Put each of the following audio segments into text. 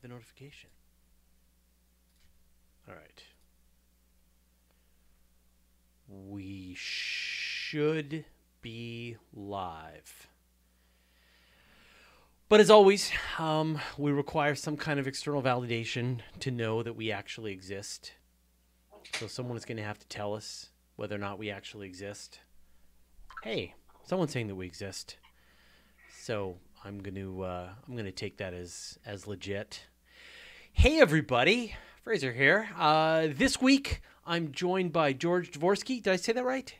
the notification. All right. We should be live. But as always, um, we require some kind of external validation to know that we actually exist. So someone is going to have to tell us whether or not we actually exist. Hey, someone's saying that we exist. So I'm going to uh, I'm going to take that as as legit. Hey everybody, Fraser here. Uh, this week I'm joined by George Dvorsky. Did I say that right?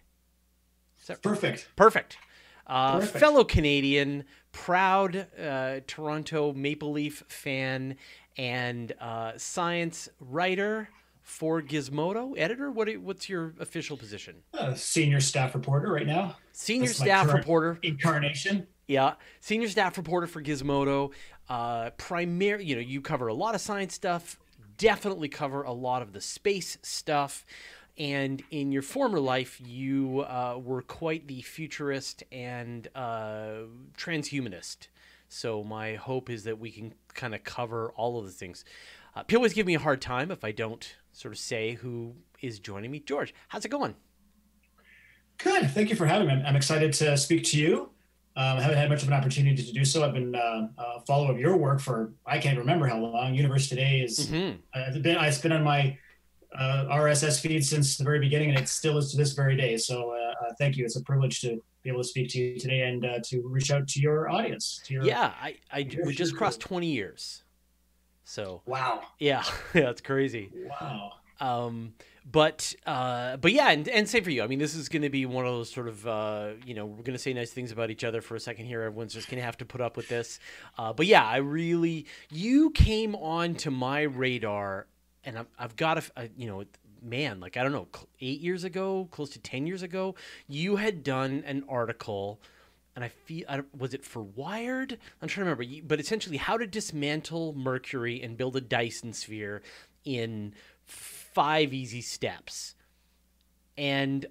That Perfect. Perfect. Uh, Perfect. Fellow Canadian, proud uh, Toronto Maple Leaf fan, and uh, science writer for Gizmodo, editor. What what's your official position? Uh, senior staff reporter right now. Senior That's staff reporter. Incarnation. Yeah, senior staff reporter for Gizmodo. Uh, primary, you know, you cover a lot of science stuff. Definitely cover a lot of the space stuff. And in your former life, you uh, were quite the futurist and uh, transhumanist. So my hope is that we can kind of cover all of the things. Uh, people always give me a hard time if I don't sort of say who is joining me. George, how's it going? Good. Thank you for having me. I'm excited to speak to you. Um, I haven't had much of an opportunity to do so. I've been uh, a follower of your work for I can't remember how long. Universe Today is. Mm-hmm. I've been I've been on my uh, RSS feed since the very beginning, and it still is to this very day. So uh, uh, thank you. It's a privilege to be able to speak to you today and uh, to reach out to your audience. To your, yeah, I, I we just crossed 20 years. So wow. Yeah, yeah, it's crazy. Wow. Um, but uh, but yeah, and, and same for you. I mean, this is going to be one of those sort of uh, you know we're going to say nice things about each other for a second here. Everyone's just going to have to put up with this. Uh, but yeah, I really you came on to my radar, and I've, I've got a, you know man like I don't know eight years ago, close to ten years ago, you had done an article. And I feel, was it for Wired? I'm trying to remember. But essentially, how to dismantle Mercury and build a Dyson sphere in five easy steps. And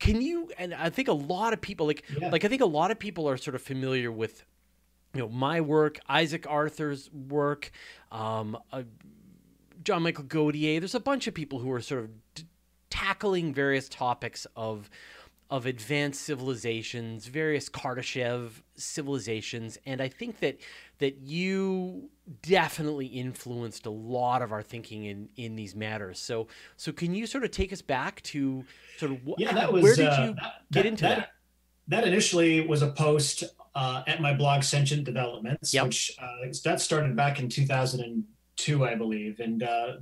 can you and i think a lot of people like yeah. like i think a lot of people are sort of familiar with you know my work isaac arthur's work um, uh, john michael godier. There's a bunch of people who are sort of d- tackling various topics of of advanced civilizations, various Kardashev civilizations, and I think that that you definitely influenced a lot of our thinking in in these matters. So so can you sort of take us back to sort of yeah, that was, where did uh, you that, get into that, that? That initially was a post uh, at my blog Sentient Developments, yep. which uh, that started back in 2002, I believe, and uh,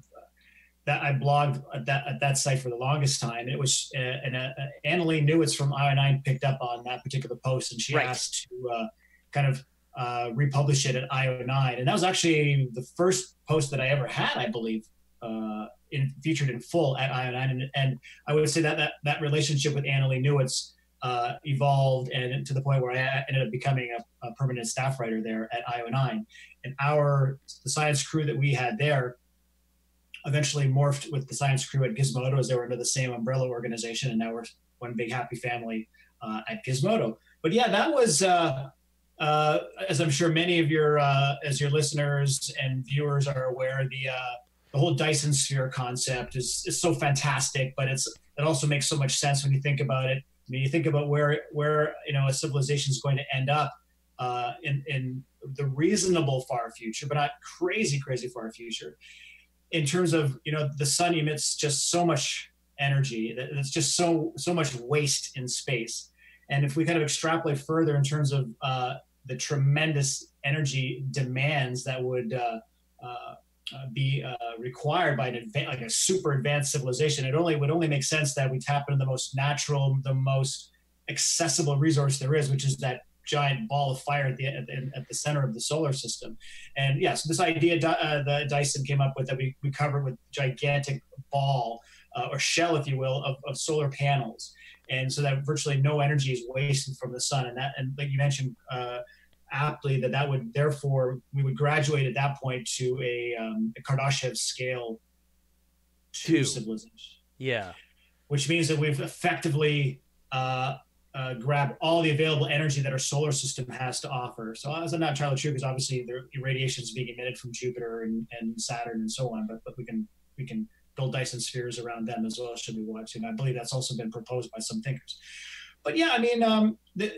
that I blogged at that at that site for the longest time. It was uh, and uh, Annalee Newitz from IO9 picked up on that particular post, and she right. asked to uh, kind of uh, republish it at IO9, and that was actually the first post that I ever had, I believe, uh, in featured in full at IO9, and, and I would say that that that relationship with Annalee Newitz. Uh, evolved and to the point where I ended up becoming a, a permanent staff writer there at IO9. And our the science crew that we had there eventually morphed with the science crew at Gizmodo as they were under the same umbrella organization, and now we're one big happy family uh, at Gizmodo. But yeah, that was. Uh, uh, as I'm sure many of your uh, as your listeners and viewers are aware, the uh, the whole Dyson sphere concept is is so fantastic, but it's it also makes so much sense when you think about it. I mean, you think about where where you know a civilization is going to end up uh, in in the reasonable far future, but not crazy crazy far future in terms of you know the sun emits just so much energy that it's just so so much waste in space and if we kind of extrapolate further in terms of uh, the tremendous energy demands that would uh, uh, uh be uh, required by an adva- like a super advanced civilization, it only would only make sense that we tap into the most natural, the most accessible resource there is, which is that giant ball of fire at the, at the, at the center of the solar system. And yes, yeah, so this idea uh, that Dyson came up with that we, we covered with gigantic ball uh, or shell, if you will, of, of solar panels. And so that virtually no energy is wasted from the sun. And that, and like you mentioned uh, aptly, that that would therefore we would graduate at that point to a, um, a Kardashev scale to civilization. Yeah. Which means that we've effectively uh, uh, grab all the available energy that our solar system has to offer. So that's not entirely true because obviously the radiation is being emitted from Jupiter and, and Saturn and so on. But but we can we can build Dyson spheres around them as well should be watching. I believe that's also been proposed by some thinkers. But yeah, I mean, um, the,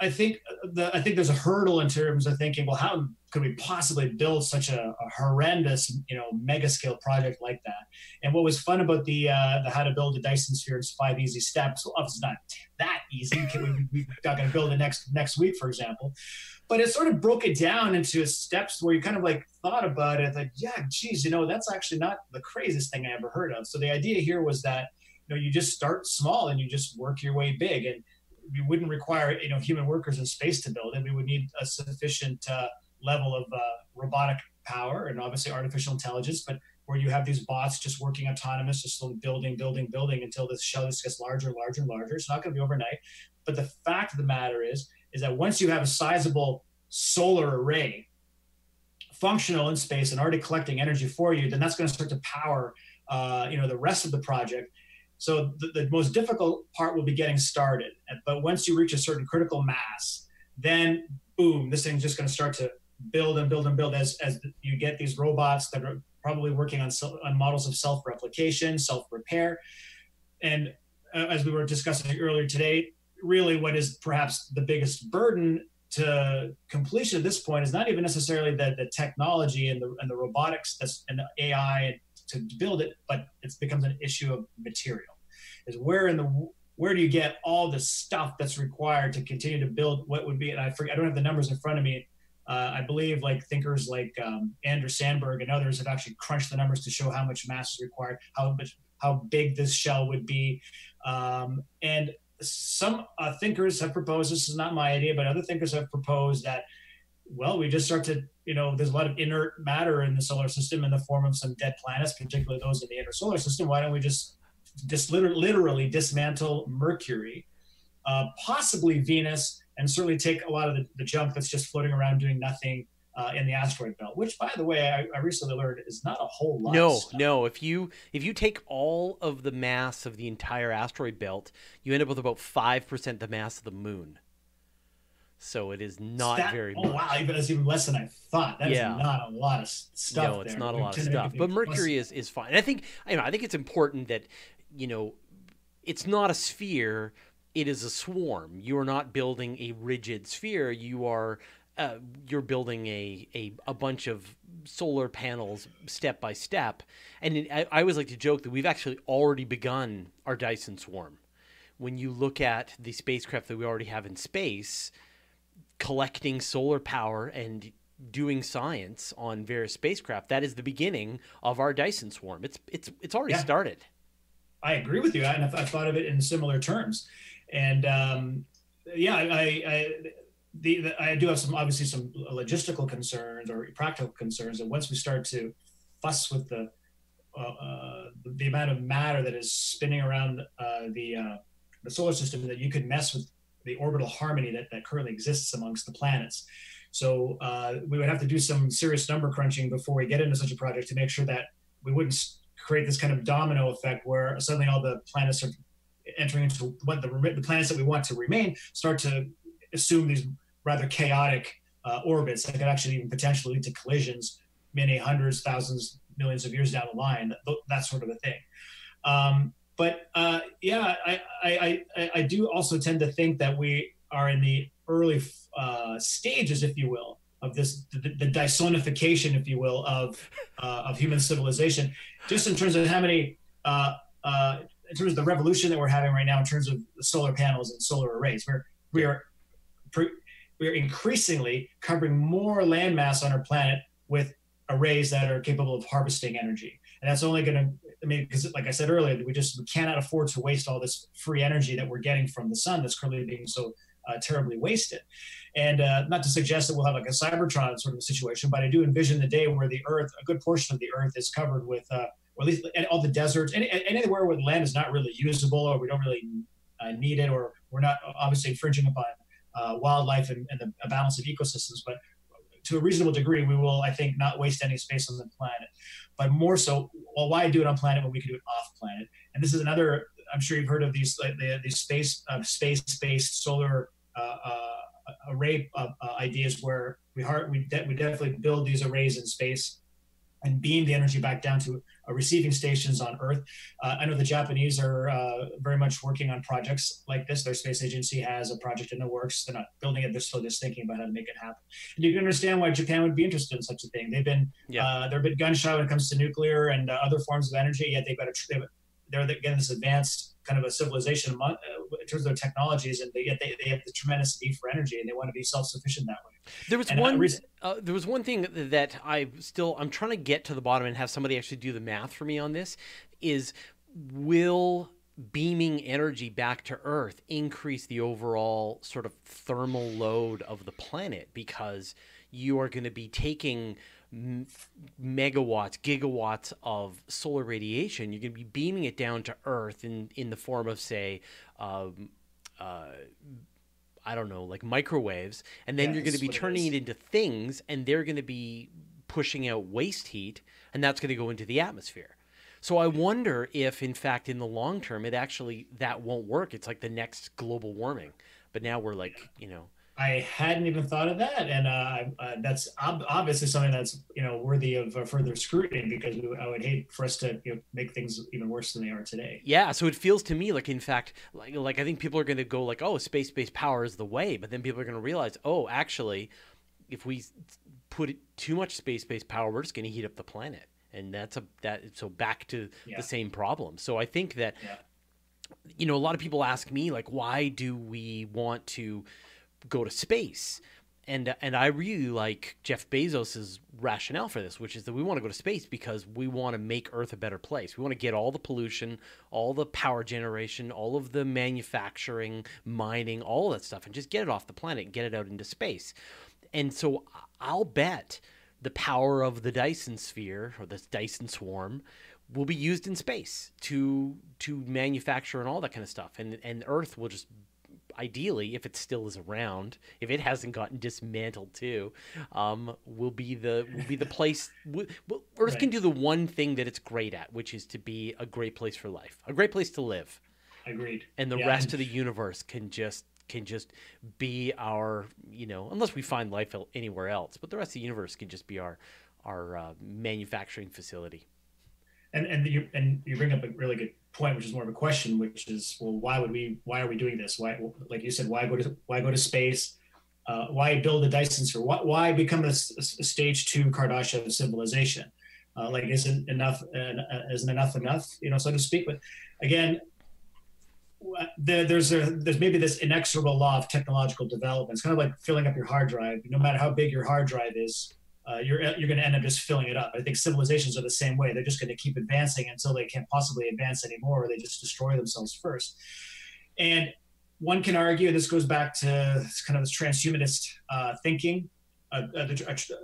I think the, I think there's a hurdle in terms of thinking, well, how could we possibly build such a, a horrendous, you know, mega scale project like that? And what was fun about the uh, the how to build a Dyson sphere is five easy steps. Well, obviously not that easy. we, we're not going to build it next next week, for example. But it sort of broke it down into steps where you kind of like thought about it, like, yeah, geez, you know, that's actually not the craziest thing I ever heard of. So the idea here was that, you know, you just start small and you just work your way big. And we wouldn't require you know human workers in space to build it. We would need a sufficient uh, level of uh, robotic power and obviously artificial intelligence, but where you have these bots just working autonomous, just building, building, building until this shell just gets larger and larger and larger. It's not going to be overnight. But the fact of the matter is, is that once you have a sizable solar array functional in space and already collecting energy for you, then that's going to start to power, uh, you know, the rest of the project. So the, the, most difficult part will be getting started. But once you reach a certain critical mass, then boom, this thing's just going to start to build and build and build as, as you get these robots that are probably working on, on models of self-replication, self-repair. And uh, as we were discussing earlier today, really what is perhaps the biggest burden to completion at this point is not even necessarily the, the technology and the, and the robotics that's, and the AI to build it, but it becomes an issue of material. Is where in the where do you get all the stuff that's required to continue to build what would be? And I forget, I don't have the numbers in front of me. Uh, I believe like thinkers like um, Anders Sandberg and others have actually crunched the numbers to show how much mass is required, how much how big this shell would be, um, and some uh, thinkers have proposed this is not my idea, but other thinkers have proposed that well, we just start to, you know, there's a lot of inert matter in the solar system in the form of some dead planets, particularly those in the inner solar system. Why don't we just, just literally dismantle Mercury, uh, possibly Venus, and certainly take a lot of the, the junk that's just floating around doing nothing uh, in the asteroid belt, which, by the way, I, I, recently learned is not a whole lot. No, no. If you if you take all of the mass of the entire asteroid belt, you end up with about five percent the mass of the moon so it is not that, very. Oh much. wow, even that's even less than I thought. That yeah. is not a lot of stuff. No, it's there. not a lot of stuff. But Mercury is is fine. And I think you know I think it's important that you know it's not a sphere. It is a swarm. You are not building a rigid sphere. You are uh, you're building a, a, a bunch of solar panels step by step. And I, I always like to joke that we've actually already begun our Dyson swarm. When you look at the spacecraft that we already have in space, collecting solar power and doing science on various spacecraft. That is the beginning of our Dyson swarm. It's it's it's already yeah. started. I agree with you, and I've, thought of it in similar terms. And um, yeah, I, I the, the, I do have some obviously some logistical concerns or practical concerns. And once we start to fuss with the uh, uh, the amount of matter that is spinning around uh, the uh, the solar system, that you could mess with the orbital harmony that, that currently exists amongst the planets. So uh, we would have to do some serious number crunching before we get into such a project to make sure that we wouldn't create this kind of domino effect where suddenly all the planets are entering into what the, the planets that we want to remain start to assume these rather chaotic uh, orbits that could actually even potentially lead to collisions many hundreds, thousands, millions of years down the line, that, that sort of a thing. Um, but uh, yeah, I, I, I, I, do also tend to think that we are in the early uh, stages, if you will, of this the, the Dysonification, if you will, of uh, of human civilization. Just in terms of how many, uh, uh, in terms of the revolution that we're having right now, in terms of solar panels and solar arrays, we're we are we are increasingly covering more landmass on our planet with arrays that are capable of harvesting energy, and that's only going to I mean, because like I said earlier, we just we cannot afford to waste all this free energy that we're getting from the sun that's currently being so uh, terribly wasted. And uh, not to suggest that we'll have like a Cybertron sort of situation, but I do envision the day where the Earth, a good portion of the Earth, is covered with, uh, or at least and all the deserts, any, anywhere where the land is not really usable, or we don't really uh, need it, or we're not obviously infringing upon uh, wildlife and, and the balance of ecosystems, but to a reasonable degree, we will, I think, not waste any space on the planet. But more so, well, why do it on planet when we can do it off planet? And this is another I'm sure you've heard of these like the, these space uh, space-based solar uh, uh, array ideas where we hard, we, de- we definitely build these arrays in space and beam the energy back down to uh, receiving stations on Earth. Uh, I know the Japanese are uh, very much working on projects like this. Their space agency has a project in the works. They're not building it; they're still just thinking about how to make it happen. And you can understand why Japan would be interested in such a thing. They've been yeah. uh, they're a bit gun shy when it comes to nuclear and uh, other forms of energy. Yet they've got a they've, they're again this advanced kind of a civilization uh, in terms of their technologies, and they, yet they, they have the tremendous need for energy, and they want to be self sufficient that way. There was and one. Reason, uh, there was one thing that I still I'm trying to get to the bottom and have somebody actually do the math for me on this. Is will beaming energy back to Earth increase the overall sort of thermal load of the planet because you are going to be taking megawatts, gigawatts of solar radiation. You're going to be beaming it down to Earth in in the form of, say, um, uh, I don't know, like microwaves, and then you're going to be turning it, it into things, and they're going to be pushing out waste heat, and that's going to go into the atmosphere. So I wonder if, in fact, in the long term, it actually that won't work. It's like the next global warming. But now we're like, you know, I hadn't even thought of that, and uh, uh, that's ob- obviously something that's you know worthy of uh, further scrutiny because we, I would hate for us to you know, make things even worse than they are today. Yeah, so it feels to me like, in fact, like like I think people are going to go like, oh, space-based power is the way, but then people are going to realize, oh, actually, if we put too much space-based power, we're just going to heat up the planet, and that's a that so back to yeah. the same problem. So I think that. Yeah. You know, a lot of people ask me like, why do we want to go to space. And, and I really like Jeff Bezos's rationale for this, which is that we want to go to space because we want to make Earth a better place. We want to get all the pollution, all the power generation, all of the manufacturing, mining, all that stuff, and just get it off the planet get it out into space. And so I'll bet the power of the Dyson sphere or this Dyson swarm will be used in space to to manufacture and all that kind of stuff and and earth will just ideally, if it still is around, if it hasn't gotten dismantled too, um, will be the will be the place. Will, Earth right. can do the one thing that it's great at, which is to be a great place for life, a great place to live. Agreed. And the yeah. rest of the universe can just can just be our you know unless we find life anywhere else, but the rest of the universe can just be our our uh, manufacturing facility. And and you and you bring up a really good point, which is more of a question, which is, well, why would we? Why are we doing this? Why, like you said, why go to why go to space? Uh, why build a Dyson? Why, why become a, a, stage two Kardashev civilization? Uh, like, isn't enough? Uh, isn't enough enough? You know, so to speak. But again, the, there's a there's maybe this inexorable law of technological development. It's kind of like filling up your hard drive. No matter how big your hard drive is, uh, you're you're going to end up just filling it up. I think civilizations are the same way. They're just going to keep advancing until they can't possibly advance anymore, or they just destroy themselves first. And one can argue, this goes back to kind of this transhumanist uh, thinking. Uh, uh the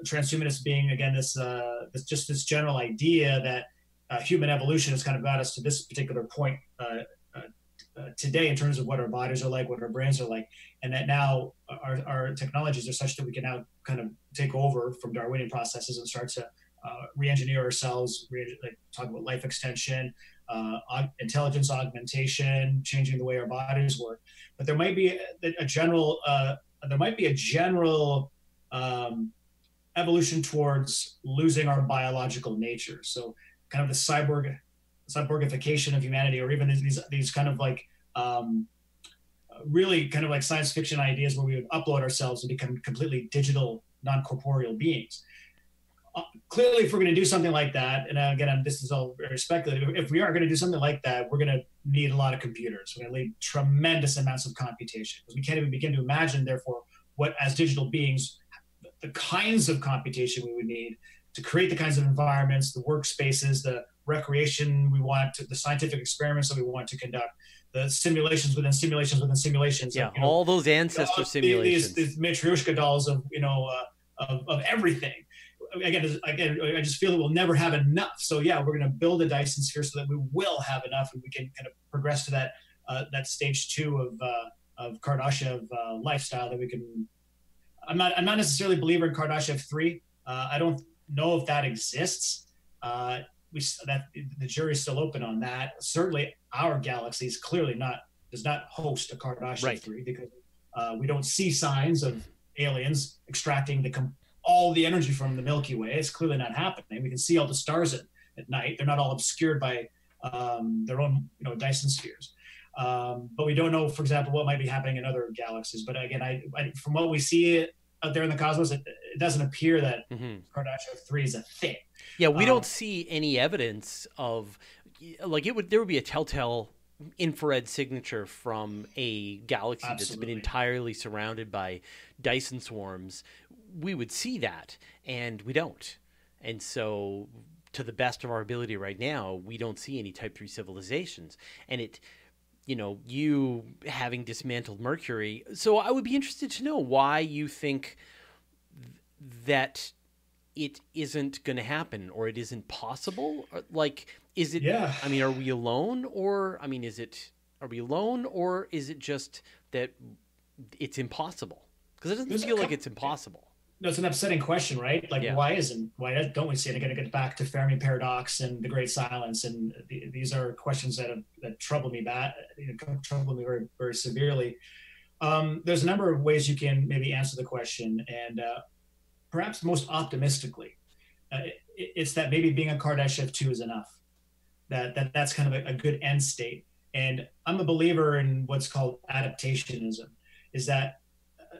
transhumanist being again this, uh, this, just this general idea that uh, human evolution has kind of got us to this particular point uh, today in terms of what our bodies are like, what our brains are like, and that now our, our technologies are such that we can now kind of take over from Darwinian processes and start to uh, re-engineer ourselves, re- like talk about life extension, uh, intelligence augmentation, changing the way our bodies work. But there might be a, a general, uh, there might be a general um, evolution towards losing our biological nature. So kind of the cyborg cyborgification of humanity, or even these these kind of like um, really kind of like science fiction ideas where we would upload ourselves and become completely digital, non corporeal beings. Uh, clearly, if we're going to do something like that, and again, this is all very speculative. If we are going to do something like that, we're going to need a lot of computers. We're going to need tremendous amounts of computation because we can't even begin to imagine, therefore, what as digital beings, the kinds of computation we would need to create the kinds of environments, the workspaces, the recreation we want to, the scientific experiments that we want to conduct, the simulations within simulations within simulations. Yeah, you know, all those ancestor simulations. These, these Matryoshka dolls of you know uh, of, of everything. Again, again, I just feel that we'll never have enough. So yeah, we're going to build a Dyson sphere so that we will have enough, and we can kind of progress to that uh, that stage two of uh, of Kardashev uh, lifestyle that we can. I'm not I'm not necessarily a believer in Kardashev three. Uh, I don't know if that exists. We that the jury's still open on that. Certainly, our galaxy is clearly not does not host a Kardashev right. three because uh, we don't see signs of aliens extracting the com- all the energy from the Milky Way. It's clearly not happening. We can see all the stars at, at night. They're not all obscured by um, their own, you know, Dyson spheres. Um, but we don't know, for example, what might be happening in other galaxies. But again, I, I from what we see out there in the cosmos, it, it doesn't appear that mm-hmm. Kardashev three is a thing. Yeah, we um, don't see any evidence of like it would. There would be a telltale infrared signature from a galaxy Absolutely. that's been entirely surrounded by Dyson swarms, we would see that, and we don't. And so, to the best of our ability right now, we don't see any Type 3 civilizations. And it, you know, you having dismantled Mercury. So, I would be interested to know why you think th- that it isn't going to happen or it isn't possible. Like, is it? Yeah. I mean, are we alone, or I mean, is it? Are we alone, or is it just that it's impossible? Because it doesn't There's feel like it's impossible. No, it's an upsetting question, right? Like, yeah. why isn't why don't we see it? Again, to get back to Fermi paradox and the Great Silence, and the, these are questions that have, that trouble me bad, you know, trouble me very very severely. Um, there's a number of ways you can maybe answer the question, and uh, perhaps most optimistically, uh, it, it's that maybe being a Kardashev two is enough that, that that's kind of a, a good end state. And I'm a believer in what's called adaptationism, is that uh,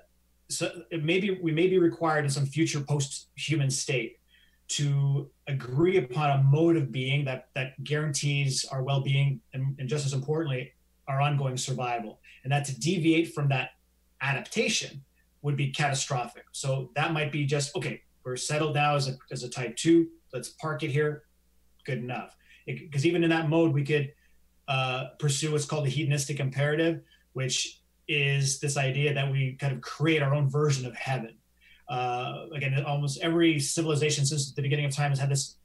so maybe we may be required in some future post-human state to agree upon a mode of being that that guarantees our well-being and, and just as importantly our ongoing survival and that to deviate from that adaptation would be catastrophic so that might be just okay we're settled now as a, as a type 2 let's park it here good enough because even in that mode, we could uh, pursue what's called the hedonistic imperative, which is this idea that we kind of create our own version of heaven. Uh, again, almost every civilization since the beginning of time has had this,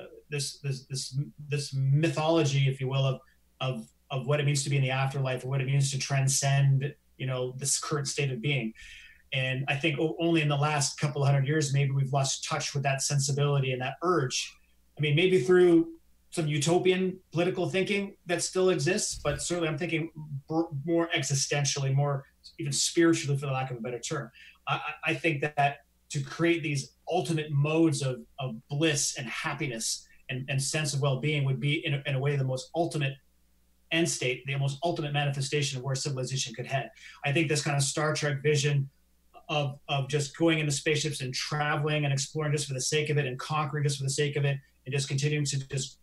uh, this, this, this, this mythology, if you will, of, of, of what it means to be in the afterlife or what it means to transcend, you know, this current state of being. And I think only in the last couple hundred years, maybe we've lost touch with that sensibility and that urge. I mean, maybe through some utopian political thinking that still exists, but certainly I'm thinking more existentially, more even spiritually, for the lack of a better term. I, I think that to create these ultimate modes of, of bliss and happiness and, and sense of well-being would be in a, in a way the most ultimate end state, the most ultimate manifestation of where civilization could head. I think this kind of Star Trek vision of, of just going into spaceships and traveling and exploring just for the sake of it and conquering just for the sake of it and just continuing to just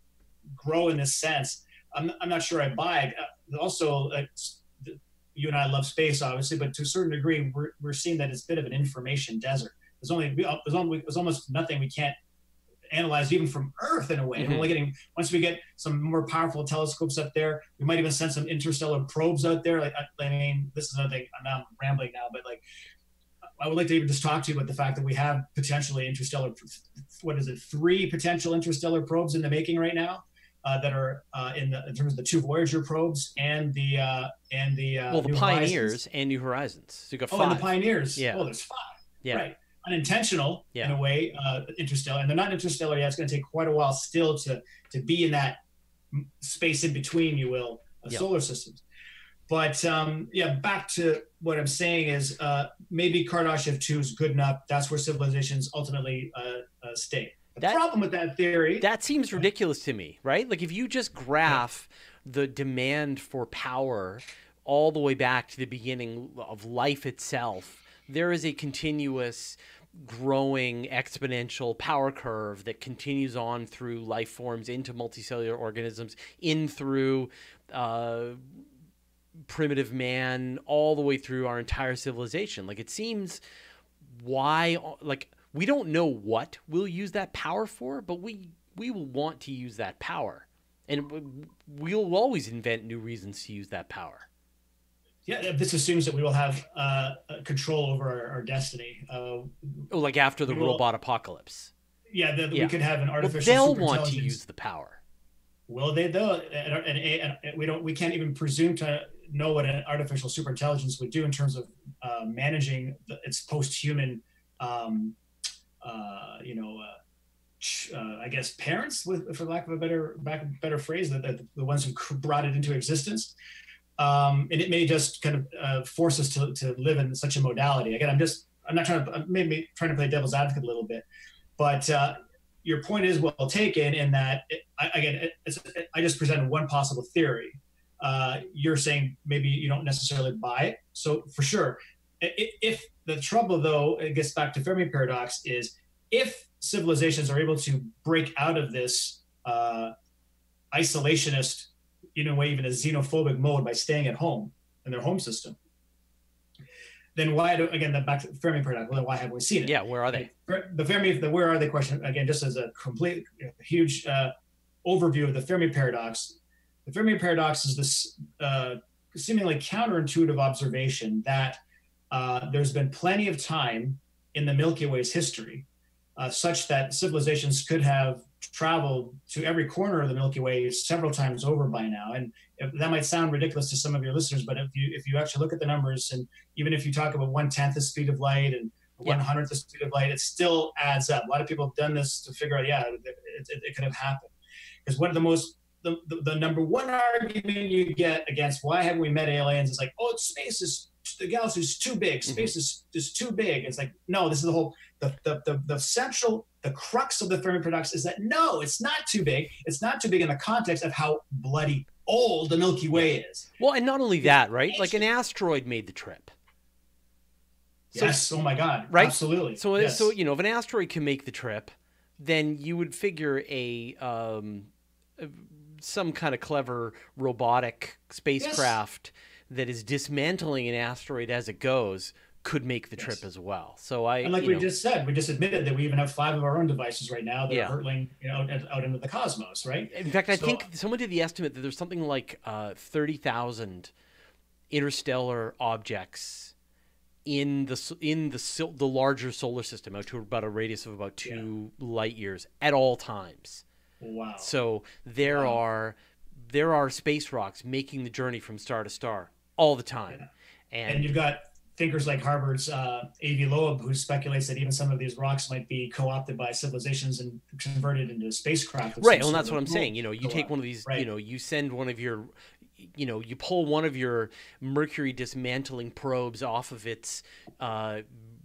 grow in this sense. I'm, I'm not sure I buy it. Uh, also, uh, you and I love space, obviously, but to a certain degree, we're, we're seeing that it's a bit of an information desert. There's only there's, only, there's almost nothing we can't analyze even from Earth in a way. Mm-hmm. And we're getting once we get some more powerful telescopes up there, we might even send some interstellar probes out there. Like I mean, this is another thing. I'm not rambling now, but like I would like to even just talk to you about the fact that we have potentially interstellar. What is it? Three potential interstellar probes in the making right now uh, that are uh, in, the, in terms of the two Voyager probes and the uh, and the uh, well, the New Pioneers Horizons. and New Horizons. So you got five. Oh, and the Pioneers. Yeah. Oh, there's five. Yeah. Right. Unintentional yeah. in a way, uh, interstellar, and they're not interstellar yet. It's going to take quite a while still to to be in that space in between, you will, yep. solar systems. But um, yeah, back to what I'm saying is uh, maybe Kardashev 2 is good enough. That's where civilizations ultimately uh, uh, stay. The that, problem with that theory. That seems ridiculous to me, right? Like if you just graph the demand for power all the way back to the beginning of life itself, there is a continuous growing exponential power curve that continues on through life forms into multicellular organisms in through uh, primitive man all the way through our entire civilization like it seems why like we don't know what we'll use that power for, but we we will want to use that power, and we'll always invent new reasons to use that power. Yeah, this assumes that we will have uh, control over our, our destiny. Uh, oh, like after the robot apocalypse. Yeah, the, yeah, we could have an artificial. Well, they'll want to use the power. Will they though? And, and, and, we don't. We can't even presume to know what an artificial superintelligence would do in terms of uh, managing the, its post-human um, uh, you know, uh, uh, I guess parents, with, for lack of a better back, better phrase, that the, the ones who brought it into existence. Um, and it may just kind of uh, force us to, to live in such a modality. Again, I'm just I'm not trying to maybe trying to play devil's advocate a little bit, but your point is well taken in that it, I, again it, it, I just presented one possible theory. Uh, you're saying maybe you don't necessarily buy it. So for sure, if the trouble though it gets back to Fermi paradox is if civilizations are able to break out of this uh, isolationist, in a way, even a xenophobic mode by staying at home in their home system, then why do again the back to Fermi paradox? Well, why haven't we seen it? Yeah, where are they? The Fermi, the where are they question again, just as a complete huge uh, overview of the Fermi paradox. The Fermi paradox is this uh, seemingly counterintuitive observation that uh, there's been plenty of time in the Milky Way's history uh, such that civilizations could have traveled to every corner of the Milky Way several times over by now. And that might sound ridiculous to some of your listeners, but if you if you actually look at the numbers, and even if you talk about one tenth the speed of light and one hundredth the speed of light, it still adds up. A lot of people have done this to figure out, yeah, it, it, it could have happened. Because one of the most the, the, the, number one argument you get against why haven't we met aliens is like, oh, space is the galaxy is too big, mm-hmm. space mm-hmm. is, is too big. It's like, no, this is the whole the, the, the, the central the crux of the Fermi paradox is that no, it's not too big. It's not too big in the context of how bloody old the Milky Way is. Well, and not only that, right? Like an asteroid made the trip. So, yes. Oh my God. Right. Absolutely. So, yes. so you know, if an asteroid can make the trip, then you would figure a um, some kind of clever robotic spacecraft yes. that is dismantling an asteroid as it goes could make the yes. trip as well. So I and like we know, just said, we just admitted that we even have five of our own devices right now that yeah. are hurtling you know out, out, into the cosmos, right? In fact, I so, think someone did the estimate that there's something like uh, thirty thousand interstellar objects in the in the the larger solar system out to about a radius of about two yeah. light years at all times. Wow! So there wow. are there are space rocks making the journey from star to star all the time. Yeah. And, and, you've got thinkers like Harvard's uh, Avi Loeb, who speculates that even some of these rocks might be co-opted by civilizations and converted into spacecraft. Right. Well, that's what I'm saying. You know, you take one of these. Right. You know, you send one of your. You know, you pull one of your Mercury dismantling probes off of its uh,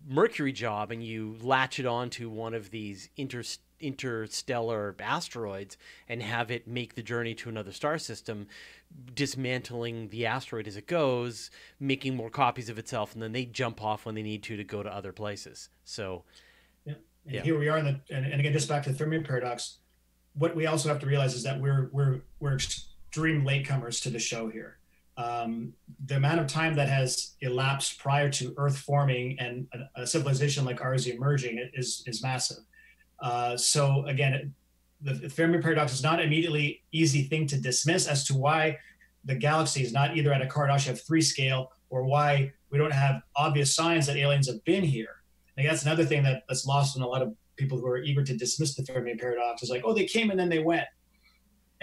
Mercury job, and you latch it onto one of these inter interstellar asteroids and have it make the journey to another star system dismantling the asteroid as it goes, making more copies of itself, and then they jump off when they need to to go to other places. So, yeah. And yeah. here we are in the, and, and, again, just back to the Fermi paradox. What we also have to realize is that we're we're we're extreme latecomers to the show here. Um, the amount of time that has elapsed prior to Earth forming and a, a civilization like ours emerging is is massive. Uh, so again, the Fermi paradox is not immediately easy thing to dismiss as to why the galaxy is not either at a Kardashev 3 scale or why we don't have obvious signs that aliens have been here. Think that's another thing that, that's lost on a lot of people who are eager to dismiss the Fermi paradox is like, oh, they came and then they went.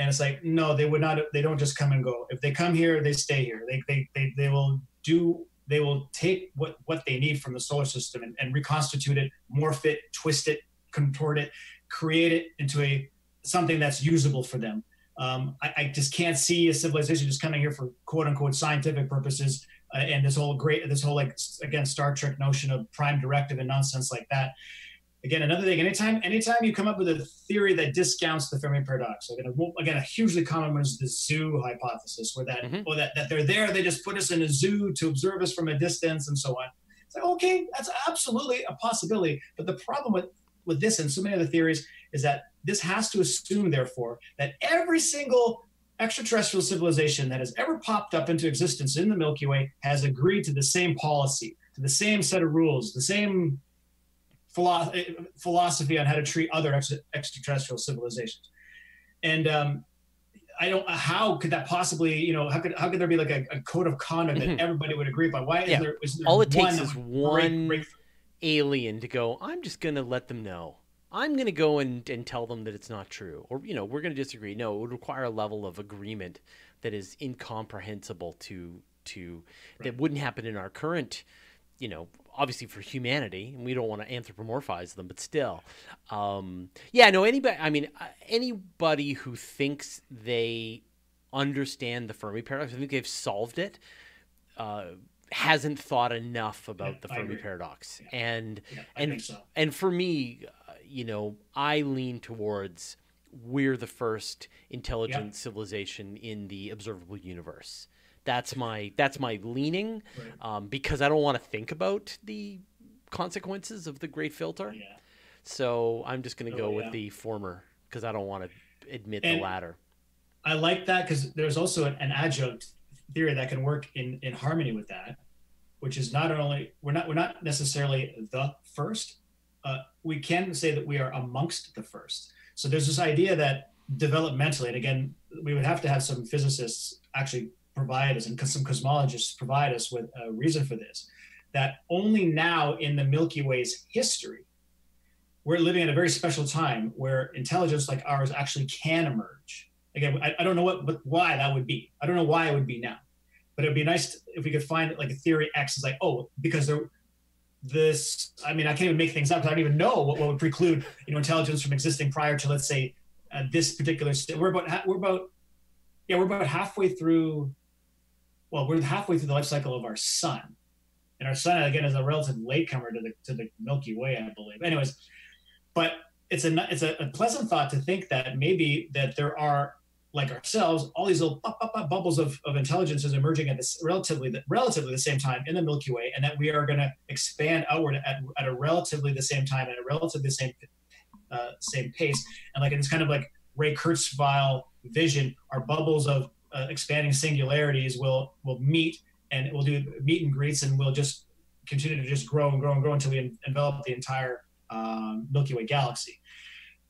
And it's like, no, they would not, they don't just come and go. If they come here, they stay here. They, they, they, they will do, they will take what, what they need from the solar system and, and reconstitute it, morph it, twist it, contort it, create it into a something that's usable for them. Um, I, I, just can't see a civilization just coming here for quote unquote scientific purposes uh, and this whole great this whole like again Star Trek notion of prime directive and nonsense like that. Again, another thing. Anytime, anytime you come up with a theory that discounts the Fermi paradox, again, a, again, a hugely common one is the zoo hypothesis, where that, mm-hmm. or that that they're there, they just put us in a zoo to observe us from a distance, and so on. It's like, okay, that's absolutely a possibility. But the problem with with this and so many other theories is that this has to assume, therefore, that every single extraterrestrial civilization that has ever popped up into existence in the Milky Way has agreed to the same policy, to the same set of rules, the same philosophy on how to treat other ex- extraterrestrial civilizations. And um, I don't. How could that possibly? You know, how could how could there be like a, a code of conduct that mm-hmm. everybody would agree upon? Why yeah. is there, is there all it takes is one break, break alien to go? I'm just going to let them know I'm going to go and, and tell them that it's not true. Or, you know, we're going to disagree. No, it would require a level of agreement that is incomprehensible to, to right. that wouldn't happen in our current, you know, obviously for humanity, and we don't want to anthropomorphize them, but still, um, yeah, no, anybody. I mean, uh, anybody who thinks they understand the Fermi paradox, I think they've solved it. Uh, hasn't thought enough about yeah, the Fermi paradox, yeah. and yeah, and so. and for me, uh, you know, I lean towards we're the first intelligent civilization in the observable universe. That's my that's my leaning, right. um, because I don't want to think about the consequences of the Great Filter. Yeah. So I'm just going to go oh, yeah. with the former because I don't want to admit and the latter. I like that because there's also an, an adjunct theory that can work in in harmony with that, which is not only we're not we're not necessarily the first. Uh, we can say that we are amongst the first. So there's this idea that developmentally, and again, we would have to have some physicists actually provide us and some cosmologists provide us with a reason for this that only now in the Milky Way's history, we're living at a very special time where intelligence like ours actually can emerge. Again, I, I don't know what, but why that would be. I don't know why it would be now, but it'd be nice to, if we could find like a theory X is like, oh, because there, this, I mean, I can't even make things up. because I don't even know what, what would preclude, you know, intelligence from existing prior to, let's say, uh, this particular. St- we're about, we're about, yeah, we're about halfway through well, we're halfway through the life cycle of our sun, and our sun again is a relative latecomer to the to the Milky Way, I believe. Anyways, but it's a it's a, a pleasant thought to think that maybe that there are like ourselves, all these little bubbles of, of intelligence is emerging at this relatively the, relatively the same time in the Milky Way, and that we are going to expand outward at, at a relatively the same time at a relatively the same uh, same pace, and like it's kind of like Ray Kurzweil vision, our bubbles of uh, expanding singularities will will meet and we'll do meet and greets and we'll just continue to just grow and grow and grow until we envelop the entire um, Milky Way galaxy.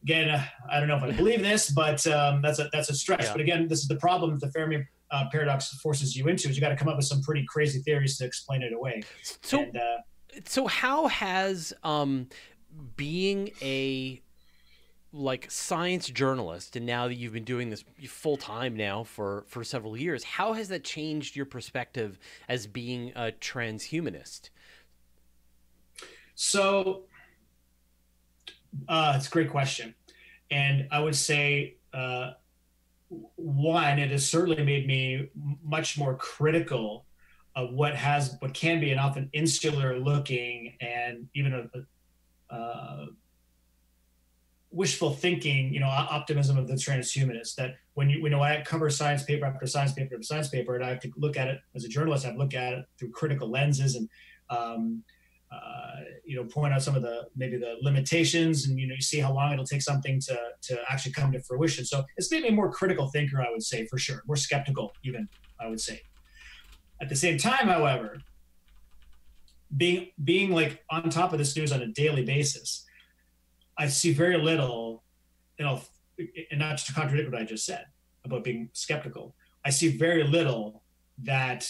Again, uh, I don't know if I believe this, but um, that's a that's a stretch. Yeah. But again, this is the problem that the Fermi uh, paradox forces you into is you got to come up with some pretty crazy theories to explain it away. So, and, uh, so how has um, being a like science journalist and now that you've been doing this full time now for for several years how has that changed your perspective as being a transhumanist? So uh, it's a great question. And i would say uh, one it has certainly made me much more critical of what has what can be an often insular looking and even a, a uh, wishful thinking, you know, optimism of the transhumanist that when you, you know, I cover science paper after science paper after science paper, and I have to look at it as a journalist, I have to look at it through critical lenses and, um, uh, you know, point out some of the maybe the limitations, and you know, you see how long it'll take something to to actually come to fruition. So it's made me a more critical thinker, I would say, for sure, more skeptical, even I would say. At the same time, however, being being like on top of this news on a daily basis, I see very little, you know, and not to contradict what I just said about being skeptical. I see very little that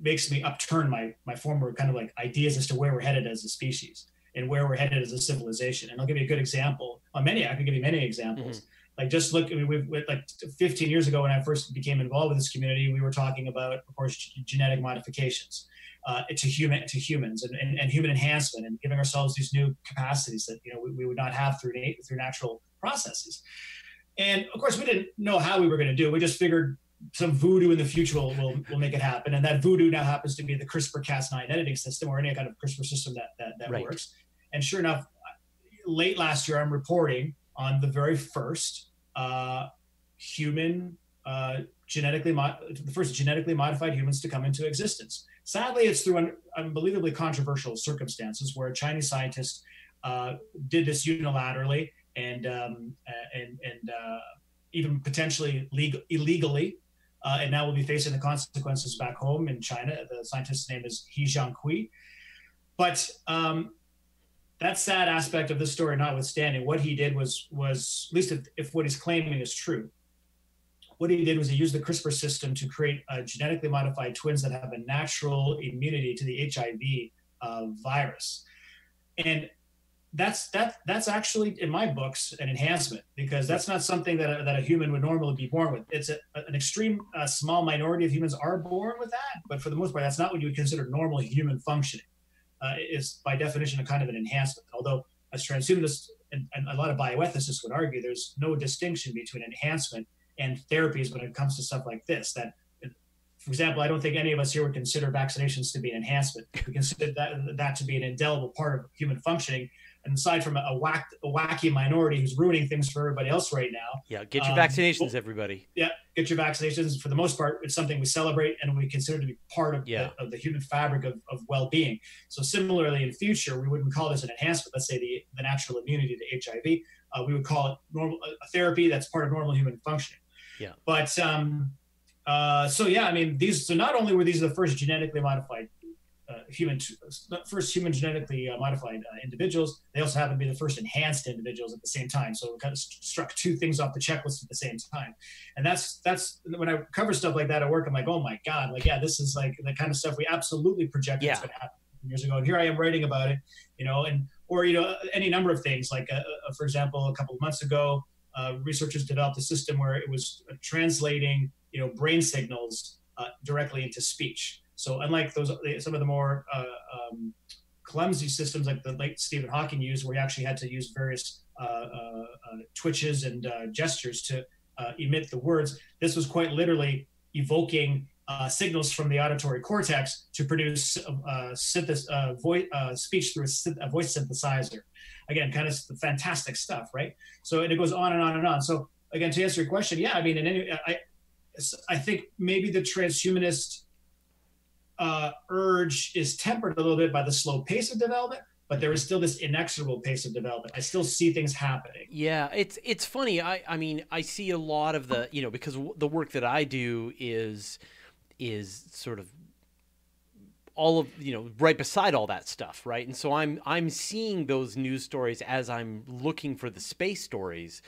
makes me upturn my my former kind of like ideas as to where we're headed as a species and where we're headed as a civilization. And I'll give you a good example. On many, I can give you many examples. Mm-hmm. Like just look, I mean, we've like 15 years ago when I first became involved with this community, we were talking about, of course, genetic modifications uh, to human to humans and, and, and, human enhancement and giving ourselves these new capacities that you know we, we would not have through through natural processes. And of course, we didn't know how we were going to do. it. We just figured some voodoo in the future will, will, will make it happen. And that voodoo now happens to be the CRISPR-Cas9 editing system or any kind of CRISPR system that that, that right. works. And sure enough, late last year, I'm reporting on the very first uh, human uh, genetically mo- the first genetically modified humans to come into existence. Sadly, it's through un- unbelievably controversial circumstances where a Chinese scientist uh, did this unilaterally and um, and and uh, even potentially legal, illegally, uh, and now will be facing the consequences back home in China. The scientist's name is He Jiankui. But um, that sad aspect of this story notwithstanding, what he did was was at least if, if what he's claiming is true, what he did was he used the CRISPR system to create uh, genetically modified twins that have a natural immunity to the HIV uh, virus. And that's that that's actually in my books an enhancement because that's not something that a, that a human would normally be born with. It's a, an extreme uh, small minority of humans are born with that, but for the most part, that's not what you would consider normal human functioning. uh, is by definition a kind of an enhancement. Although, as transhumanists and, and a lot of bioethicists would argue, there's no distinction between enhancement and therapies when it comes to stuff like this. That, for example, I don't think any of us here would consider vaccinations to be an enhancement. We consider that that to be an indelible part of human functioning and aside from a, whack, a wacky minority who's ruining things for everybody else right now. Yeah, get your um, vaccinations, everybody. Yeah, get your vaccinations. For the most part, it's something we celebrate and we consider to be part of, yeah. the, of the human fabric of, of well-being. So similarly, in future, we wouldn't call this an enhancement. Let's say the, the natural immunity to HIV. Uh, we would call it normal a therapy that's part of normal human functioning. Yeah. But um, uh, so yeah, I mean, these. So not only were these the first genetically modified uh, human first human genetically uh, modified uh, individuals. They also happen to be the first enhanced individuals at the same time. So it kind of struck two things off the checklist at the same time. And that's that's when I cover stuff like that at work. I'm like, oh my god, like yeah, this is like the kind of stuff we absolutely projected yeah. going to happen years ago. And here I am writing about it, you know, and or you know any number of things. Like uh, uh, for example, a couple of months ago, uh, researchers developed a system where it was translating you know brain signals directly into speech. So unlike those, some of the more uh, um, clumsy systems like the late Stephen Hawking used, where he actually had to use various uh, uh, uh twitches and uh, gestures to emit the words, this was quite literally evoking uh, signals from the auditory cortex to produce uh, uh, voice, speech through a, a, voice synthesizer. Again, kind of fantastic stuff, right? So and it goes on and on and on. So again, to answer your question, yeah, I mean, in any, I, I think maybe the transhumanist uh, urge is tempered a little bit by the slow pace of development but there is still this inexorable pace of development. I still see things happening. Yeah, it's it's funny. I I mean, I see a lot of the, you know, because the work that I do is is sort of all of, you know, right beside all that stuff, right? And so I'm I'm seeing those news stories as I'm looking for the space stories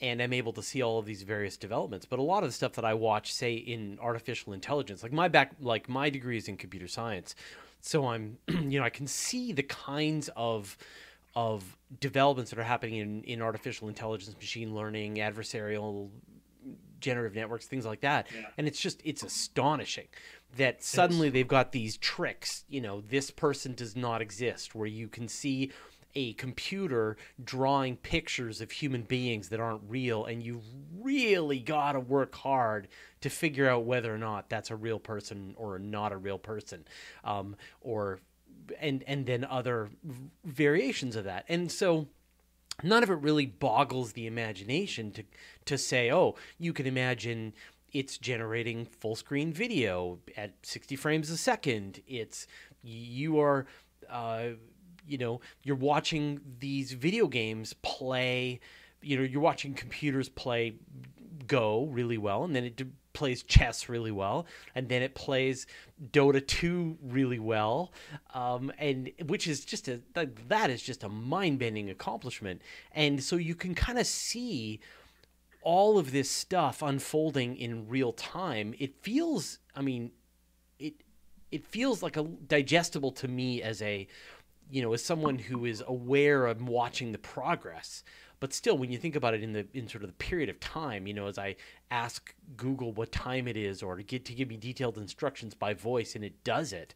and I'm able to see all of these various developments. But a lot of the stuff that I watch, say in artificial intelligence, like my back, like my degree is in computer science, so I'm, you know, I can see the kinds of of developments that are happening in in artificial intelligence, machine learning, adversarial generative networks, things like that. Yeah. And it's just it's astonishing that suddenly they've got these tricks. You know, this person does not exist, where you can see a computer drawing pictures of human beings that aren't real and you really got to work hard to figure out whether or not that's a real person or not a real person um, or and and then other variations of that and so none of it really boggles the imagination to to say oh you can imagine it's generating full screen video at 60 frames a second. It's you are uh, you know you're watching these video games play you know you're watching computers play go really well and then it plays chess really well and then it plays dota 2 really well um, and which is just a that, is just a mind-bending accomplishment and so you can kind of see all of this stuff unfolding in real time it feels i mean it it feels like a digestible to me as a you know, as someone who is aware of watching the progress. But still, when you think about it in the in sort of the period of time, you know, as I ask Google what time it is, or to get to give me detailed instructions by voice, and it does it.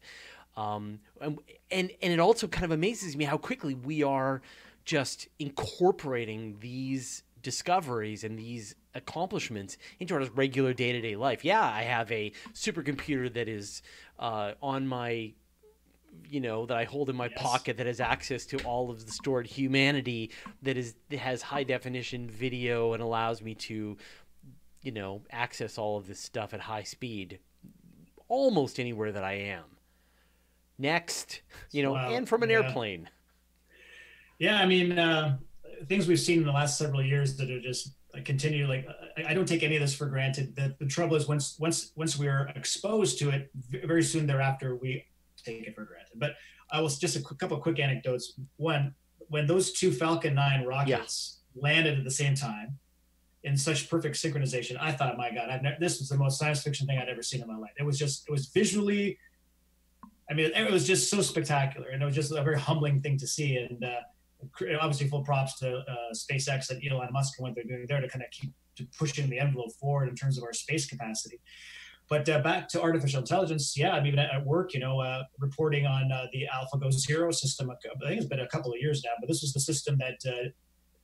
Um, and, and it also kind of amazes me how quickly we are just incorporating these discoveries and these accomplishments into our regular day to day life. Yeah, I have a supercomputer that is uh, on my you know that I hold in my yes. pocket that has access to all of the stored humanity that is that has high definition video and allows me to you know access all of this stuff at high speed almost anywhere that I am. Next, you know, wow. and from an yeah. airplane. Yeah, I mean, uh, things we've seen in the last several years that are just I continue like I, I don't take any of this for granted. The, the trouble is once once once we are exposed to it, very soon thereafter we take it for granted. But I will just a quick, couple quick anecdotes. One, when those two Falcon 9 rockets yeah. landed at the same time in such perfect synchronization, I thought, my God, I've this was the most science fiction thing I'd ever seen in my life. It was just, it was visually, I mean, it was just so spectacular, and it was just a very humbling thing to see. And uh, obviously, full props to uh, SpaceX and Elon Musk and what they're doing there to kind of keep to pushing the envelope forward in terms of our space capacity. But uh, back to artificial intelligence, yeah, I'm even at work, you know, uh, reporting on uh, the AlphaGo Zero system. I think it's been a couple of years now, but this was the system that uh,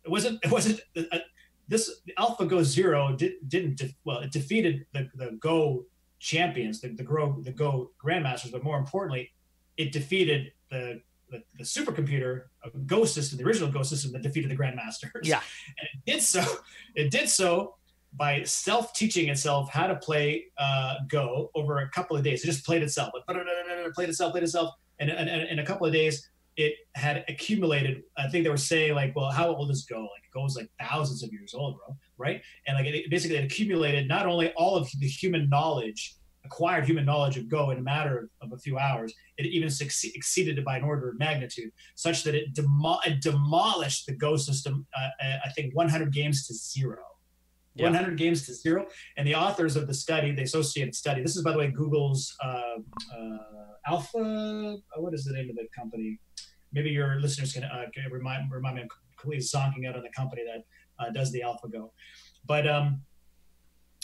it wasn't. It wasn't. Uh, this AlphaGo Zero did, didn't. De- well, it defeated the, the Go champions, the, the Go the Go grandmasters, but more importantly, it defeated the the, the supercomputer Go system, the original Go system that defeated the grandmasters. Yeah, and it did so. It did so by self-teaching itself how to play uh, Go over a couple of days. It just played itself, like, played itself, played itself, and, in a couple of days, it had accumulated. I think they were saying like, well, how old is Go? Like Go is like thousands of years old, bro, right? And like it basically it accumulated not only all of the human knowledge, acquired human knowledge of Go in a matter of, of a few hours, it even succeed, exceeded it by an order of magnitude, such that it, demo- it demolished the Go system. Uh, I think 100 games to zero yeah. 100 games to zero. And the authors of the study, the associated study, this is, by the way, Google's uh, uh, Alpha. Uh, what is the name of the company? Maybe your listeners can, uh, remind, remind me. I'm completely zonking out on the company that uh, does the AlphaGo. But um,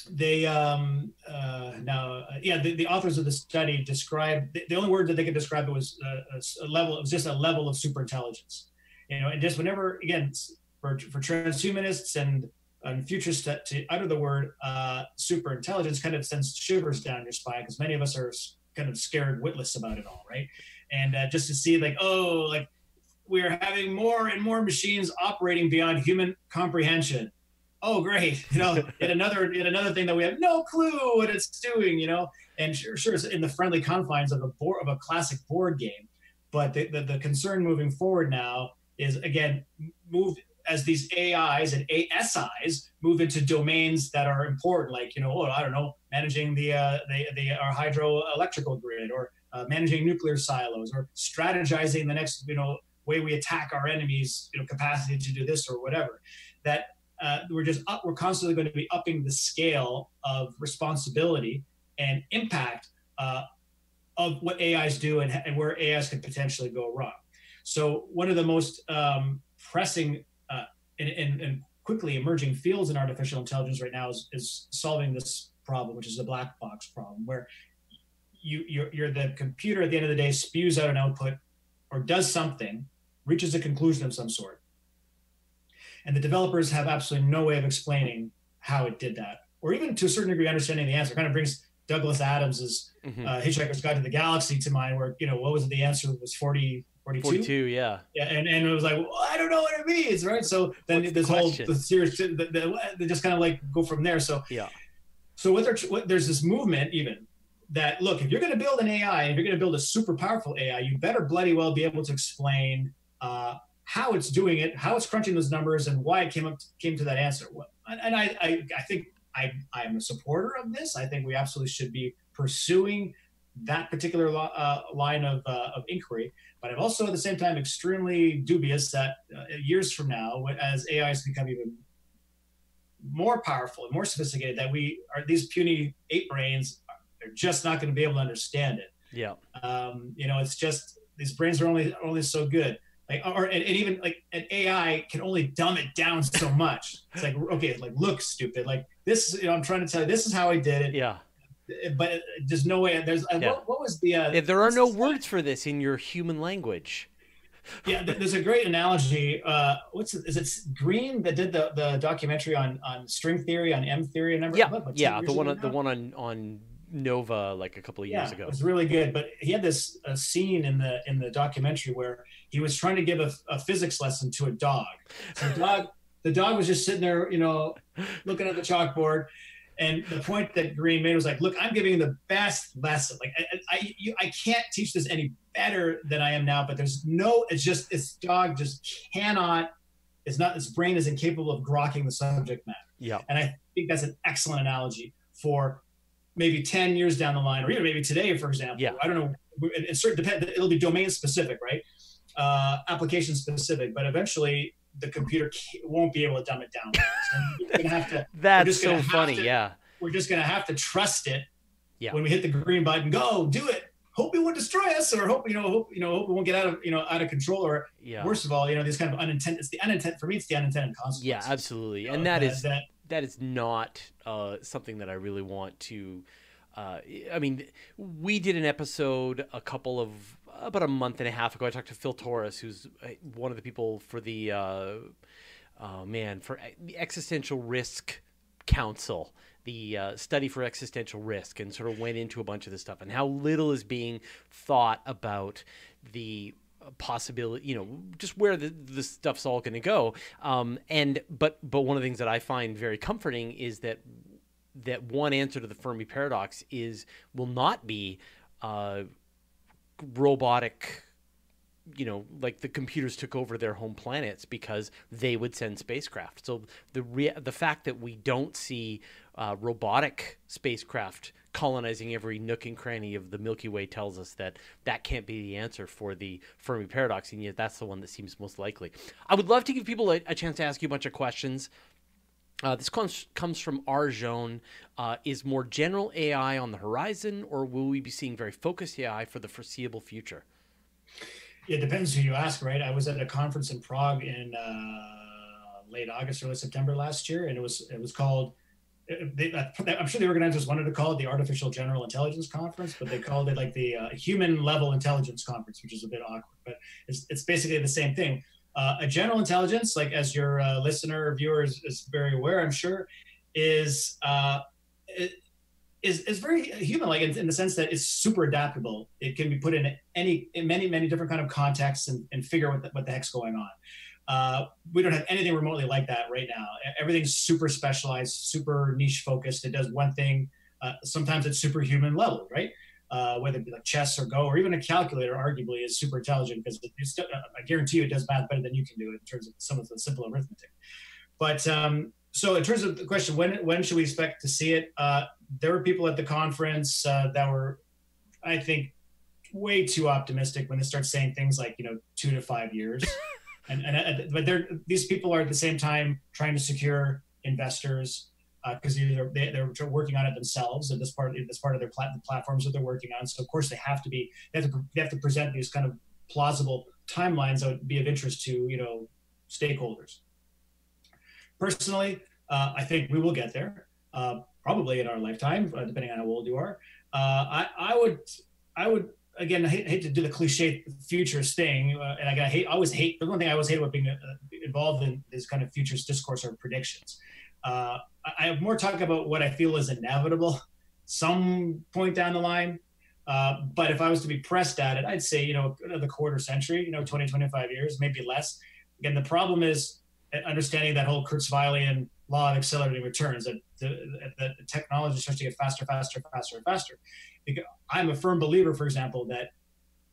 they um, uh, now, yeah, the, the, authors of the study described the, the, only word that they could describe it was a, a level. It was just a level of super intelligence. You know, and just whenever again for for transhumanists and and future to, to utter the word uh, super intelligence kind of sends shivers down your spine because many of us are kind of scared witless about it all, right? And uh, just to see like, oh, like we're having more and more machines operating beyond human comprehension. Oh, great! You know, yet another yet another thing that we have no clue what it's doing. You know, and sure, sure, it's in the friendly confines of a board of a classic board game. But the, the, the concern moving forward now is again move as these AIs and ASIs move into domains that are important, like you know, oh, I don't know, managing the uh, the, the our hydroelectrical grid, or uh, managing nuclear silos, or strategizing the next you know way we attack our enemies, you know, capacity to do this or whatever. That uh, we're just up, we're constantly going to be upping the scale of responsibility and impact uh, of what AIs do and, and, where AIs could potentially go wrong. So one of the most um, pressing and, quickly emerging fields in artificial intelligence right now is, is solving this problem, which is the black box problem, where you you're, you're, the computer at the end of the day spews out an output or does something, reaches a conclusion of some sort, and the developers have absolutely no way of explaining how it did that, or even to a certain degree understanding the answer. It kind of brings Douglas Adams's mm-hmm. uh, Hitchhiker's Guide to the Galaxy to mind, where you know what was it, the answer was forty 42? 42 yeah. Yeah and, and it was like well, i don't know what it means right? So then What's this the whole the series the, the, they just kind of like go from there. So yeah. so what, what there's this movement even that look if you're going to build an ai if you're going to build a super powerful ai you better bloody well be able to explain uh, how it's doing it how it's crunching those numbers and why it came up came to that answer. And i i, I think i i'm a supporter of this. I think we absolutely should be pursuing that particular uh, line of, uh, of inquiry but I'm also at the same time extremely dubious that uh, years from now, as AIs become even more powerful and more sophisticated, that we are these puny ape brains are just not going to be able to understand it. Yeah. Um, you know, it's just these brains are only only so good. Like, or and, and even like an AI can only dumb it down so much. It's like okay, like look stupid. Like this, you know, I'm trying to tell you, this is how I did it. Yeah but there's no way. There's yeah. what, what, was the? Uh, there are no words for this in your human language. yeah, there's a great analogy. Uh, what's it, is it Greene that did the, the documentary on, on string theory on M theory? Remember? Yeah, what, yeah, the one on, the one on on Nova like a couple of years yeah, ago. It was really good, but he had this a scene in the in the documentary where he was trying to give a, a physics lesson to a dog. So the dog the dog was just sitting there, you know, looking at the chalkboard, and the point that Greene made was like, look, I'm giving the best lesson. Like I, I, you, I can't teach this any better than I am now, but there's no, it's just, this dog just cannot, it's not, its brain is incapable of grokking the subject matter. Yeah. And I think that's an excellent analogy for maybe 10 years down the line, or even maybe today, for example. Yeah. I don't know. It, certain depend, it'll be domain specific, right? Uh, application specific, but eventually the computer won't be able to dumb it down. you're gonna have to. That's so funny. To, yeah. We're just gonna have to trust it. Yeah. When we hit the green button, go do it. Hope it won't destroy us, or hope you know, hope you know, hope it won't get out of you know out of control, or yeah. worst of all, you know, these kind of unintended. It's the unintended for me. It's the unintended consequences. Yeah, absolutely, you know, and that, that is that, that is not uh, something that I really want to uh, I mean, we did an episode a couple of about a month and a half ago. I talked to Phil Torres, who's uh, one of the people for the uh, oh man for the existential risk council the uh, study for existential risk and sort of went into a bunch of this stuff and how little is being thought about the possibility you know just where the, the stuff's all going to go um, and but but one of the things that i find very comforting is that that one answer to the fermi paradox is will not be uh, robotic you know like the computers took over their home planets because they would send spacecraft so the the fact that we don't see uh, robotic spacecraft colonizing every nook and cranny of the Milky Way tells us that that can't be the answer for the Fermi paradox, and yet that's the one that seems most likely. I would love to give people a, a chance to ask you a bunch of questions. Uh, this comes comes from Arjone. Uh, is more general AI on the horizon, or will we be seeing very focused AI for the foreseeable future? It depends who you ask, right? I was at a conference in Prague in uh, late August, early September last year, and it was it was called they, I'm sure the organizers wanted to call it the Artificial General Intelligence Conference, but they called it like the uh, Human Level Intelligence Conference, which is a bit awkward. But it's, it's basically the same thing. Uh, a general intelligence, like as your uh, listener or viewer is, is, very aware, I'm sure, is uh, is is very human, like in, in, the sense that it's super adaptable. It can be put in any in many many different kind of contexts and, and figure what the, what the heck's going on. Uh, we don't have anything remotely like that right now. Everything's super specialized, super niche focused. It does one thing. Uh, sometimes it's superhuman level, right? Uh, whether it be like chess or Go or even a calculator, arguably is super intelligent because uh, I guarantee you it does math better than you can do in terms of some of the simple arithmetic. But um, so in terms of the question, when when should we expect to see it? Uh, there were people at the conference uh, that were, I think, way too optimistic when they start saying things like you know two to five years. and, and but they're these people are at the same time trying to secure investors because uh, they're they, are they are working on it themselves and this part this part of their plat- the platforms that they're working on. So of course they have to be they have to they have to present these kind of plausible timelines that would be of interest to you know stakeholders. Personally, uh, I think we will get there, uh, probably in our lifetime, uh, depending on how old you are. Uh, I, I would I would again, I hate, hate, to do the cliche futures thing, uh, and I hate, I always hate. The one thing I always hate about being involved in this kind of futures discourse or predictions. I, have more talk about what I feel is inevitable, some point down the line. Uh, but if I was to be pressed at it, I'd say you know the quarter century, you know, 20, 25 years, maybe less. Again, the problem is uh, understanding that whole Kurzweilian law of accelerating returns that the, that the technology starts to get faster, faster, faster, and faster. I'm a firm believer, for example, that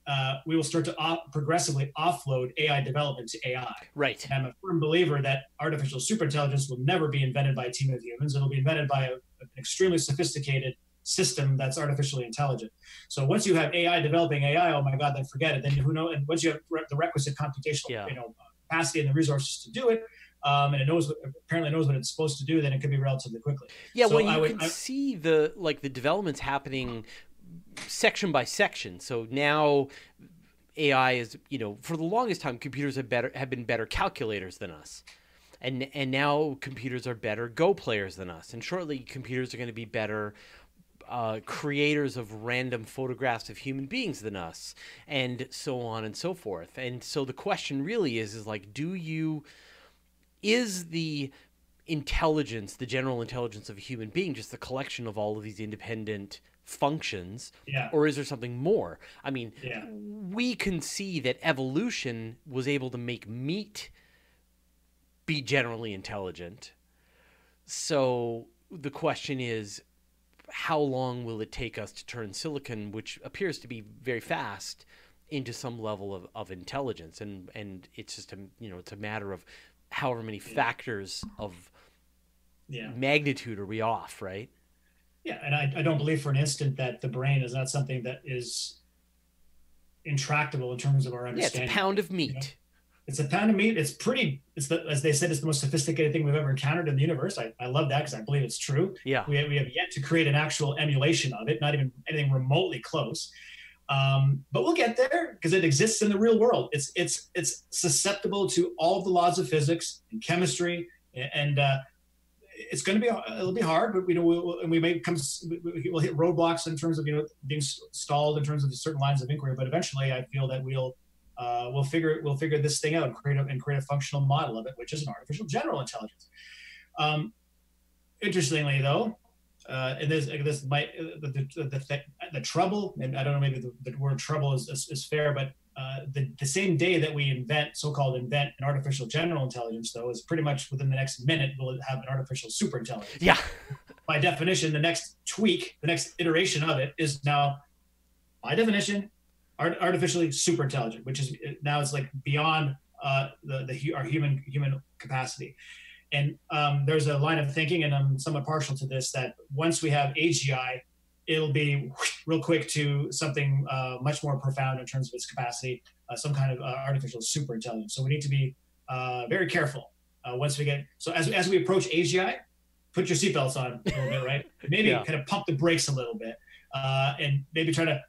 uh, we will start to op- progressively offload AI development to AI. Right. And I'm a firm believer that artificial superintelligence will never be invented by a team of humans. It'll be invented by a, an extremely sophisticated system that's artificially intelligent. So once you have AI developing AI, oh my God, then forget it. Then who knows? And once you have the requisite computational, yeah. you know, capacity and the resources to do it, um, and it knows what, apparently knows what it's supposed to do, then it could be relatively quickly. Yeah, so when you would, can I, see the like the developments happening section by section. So now AI is, you know, for the longest time, computers have better have been better calculators than us. And, and now computers are better Go players than us, and shortly computers are going to be better uh, creators of random photographs of human beings than us, and so on and so forth. And so the question really is, is like, do you is the intelligence, the general intelligence of a human being, just the collection of all of these independent functions yeah. or is there something more i mean yeah. we can see that evolution was able to make meat be generally intelligent so the question is how long will it take us to turn silicon which appears to be very fast into some level of, of intelligence and and it's just a you know it's a matter of however many factors of yeah. magnitude are we off, right? Yeah, and I, I don't believe for an instant that the brain is not something that is intractable in terms of our understanding. Yeah, it's a pound of meat. You know? It's a pound of meat. It's pretty. It's the as they said, it's the most sophisticated thing we've ever encountered in the universe. I, I love that because I believe it's true. Yeah, we, we have yet to create an actual emulation of it, not even anything remotely close. Um, but we'll get there because it exists in the real world. It's it's it's susceptible to all of the laws of physics and chemistry, and uh, it's going to be it'll be hard, but you know we'll, and we may come we'll hit roadblocks in terms of you know being stalled in terms of certain lines of inquiry. But eventually, I feel that we'll uh, we'll figure we'll figure this thing out and create a, and create a functional model of it, which is an artificial general intelligence. Um, interestingly, though, uh, and this this might the the, the, the, trouble, and I don't know maybe the, the word trouble is, is, is fair, but uh, the, the same day that we invent, so-called invent an artificial general intelligence, though, is pretty much within the next minute we'll have an artificial super intelligence. Yeah. By definition, the next tweak, the next iteration of it is now, by definition, art, artificially super intelligent, which is now it's like beyond uh, the, the our human human capacity. And um, there's a line of thinking, and I'm somewhat partial to this, that once we have AGI, it'll be real quick to something uh, much more profound in terms of its capacity, uh, some kind of uh, artificial super intelligence. So we need to be uh, very careful uh, once we get. So as, as we approach AGI, put your seatbelts on a little bit, right? Maybe yeah. kind of pump the brakes a little bit, uh, and maybe try to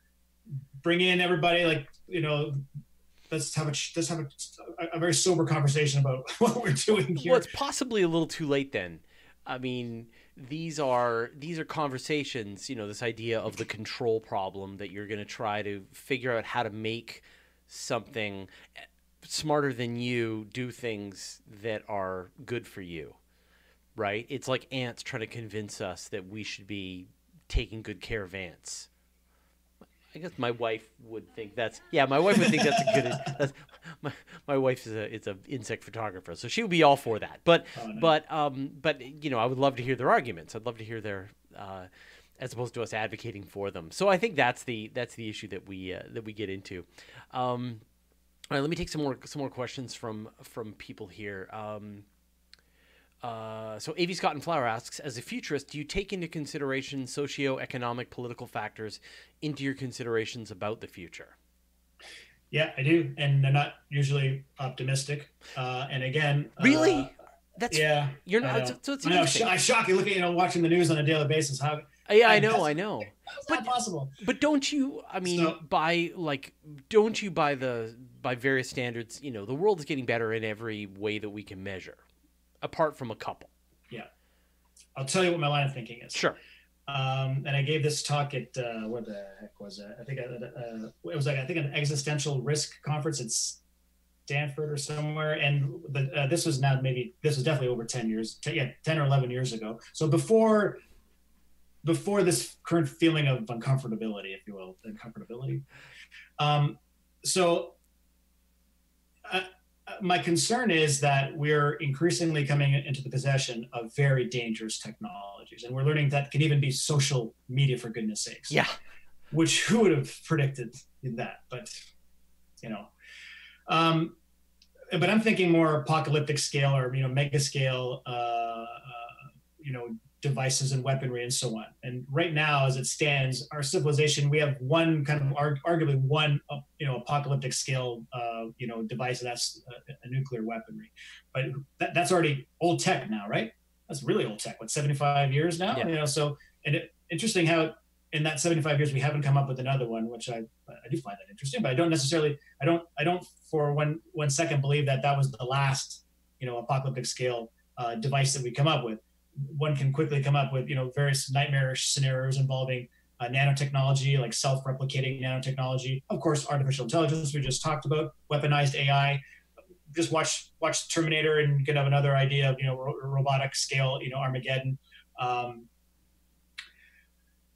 bring in everybody. Like you know, let's have a let's have a, a very sober conversation about what we're doing here. Well, it's possibly a little too late then. I mean, these are these are conversations. You know, this idea of the control problem that you're going to try to figure out how to make something eh, smarter than you do things that are good for you. Right? It's like ants trying to convince us that we should be taking good care of ants. I guess my wife would think that's yeah. My wife would think that's a good. That's, my my wife is a is an insect photographer, so she would be all for that. But oh, no. but um but you know I would love to hear their arguments. I'd love to hear their uh, as opposed to us advocating for them. So I think that's the that's the issue that we uh, that we get into. Um, all right, let me take some more some more questions from from people here. Um, uh, so A.V. Scott and Flower asks, as a futurist, do you take into consideration socio-economic political factors into your considerations about the future? Yeah, I do, and they're not usually optimistic. Uh, and again, uh, really, uh, that's yeah. You're not. So, so it's I, know, I shock you. Looking, you know, watching the news on a daily basis. How? Uh, yeah, I, know, I know. But, possible? But don't you? I mean, so, by like, don't you by the by various standards? You know, the world is getting better in every way that we can measure apart from a couple. Yeah. I'll tell you what my line of thinking is. Sure. Um, and I gave this talk at uh, what the heck was it? I think I, uh, it was like I think an existential risk conference at Stanford or somewhere. And the, uh, this was now maybe this was definitely over ten years, 10, yeah, ten or eleven years ago. So before before this current feeling of uncomfortability, if you will, uncomfortability. Um, so my concern is that we're increasingly coming into the possession of very dangerous technologies, and we're learning that can even be social media for goodness sakes. Yeah. Which who would have predicted that? But you know, um, but I'm thinking more apocalyptic scale or you know mega scale. Uh, uh, you know devices and weaponry and so on. And right now, as it stands, our civilization, we have one kind of arguably one, uh, you know, apocalyptic scale, uh, you know, device that's a, a nuclear weaponry. But that, that's already old tech now, right? That's really old tech. What, 75 years now? Yeah. You know, so, and it, interesting how in that 75 years, we haven't come up with another one, which I, I do find that interesting, but I don't necessarily, I don't, I don't for one, one second believe that that was the last, you know, apocalyptic scale uh, device that we come up with one can quickly come up with you know various nightmarish scenarios involving uh, nanotechnology, like self-replicating nanotechnology. Of course, artificial intelligence we just talked about, weaponized AI. Just watch watch Terminator and you can have another idea of you know ro- robotic scale, you know Armageddon. Um,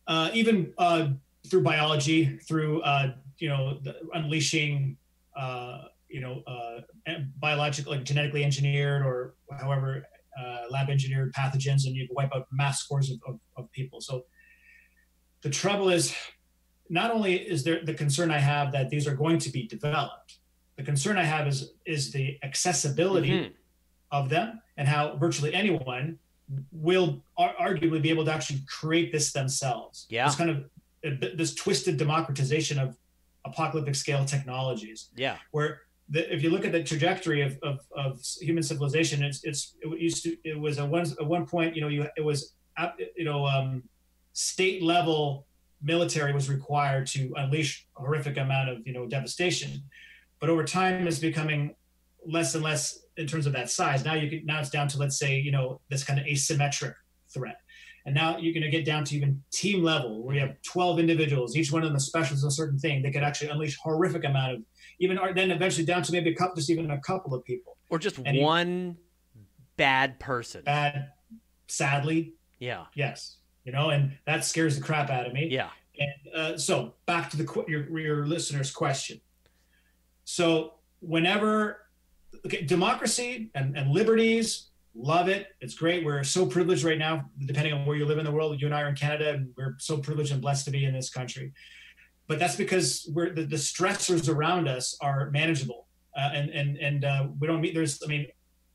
uh, even uh, through biology, through uh, you know unleashing uh, you know uh, biological, like genetically engineered or however uh, lab engineered pathogens and you can wipe out mass scores of, of, of, people. So the trouble is, not only is there the concern I have that these are going to be developed, the concern I have is is the accessibility mm-hmm. of them and how virtually anyone will ar- arguably be able to actually create this themselves. Yeah, this kind of this twisted democratization of apocalyptic scale technologies. Yeah, where the, if you look at the trajectory of, of, of, human civilization, it's, it's it used to it was at one at one point you know you it was you know um, state level military was required to unleash a horrific amount of you know devastation, but over time is becoming less and less in terms of that size. Now you can now it's down to let's say you know this kind of asymmetric threat. And now you're going to get down to even team level, where you have 12 individuals, each one of them specialists in a certain thing. They could actually unleash horrific amount of, even then eventually down to maybe a couple, just even a couple of people, or just and one bad person. Bad, sadly. Yeah. Yes. You know, and that scares the crap out of me. Yeah. And uh, so back to the your your listener's question. So whenever okay, democracy and, and liberties love it. It's great. We're so privileged right now, depending on where you live in the world. You and I are in Canada, and we're so privileged and blessed to be in this country. But that's because we're the, the stressors around us are manageable, uh, and and and uh, we don't meet. There's, I mean,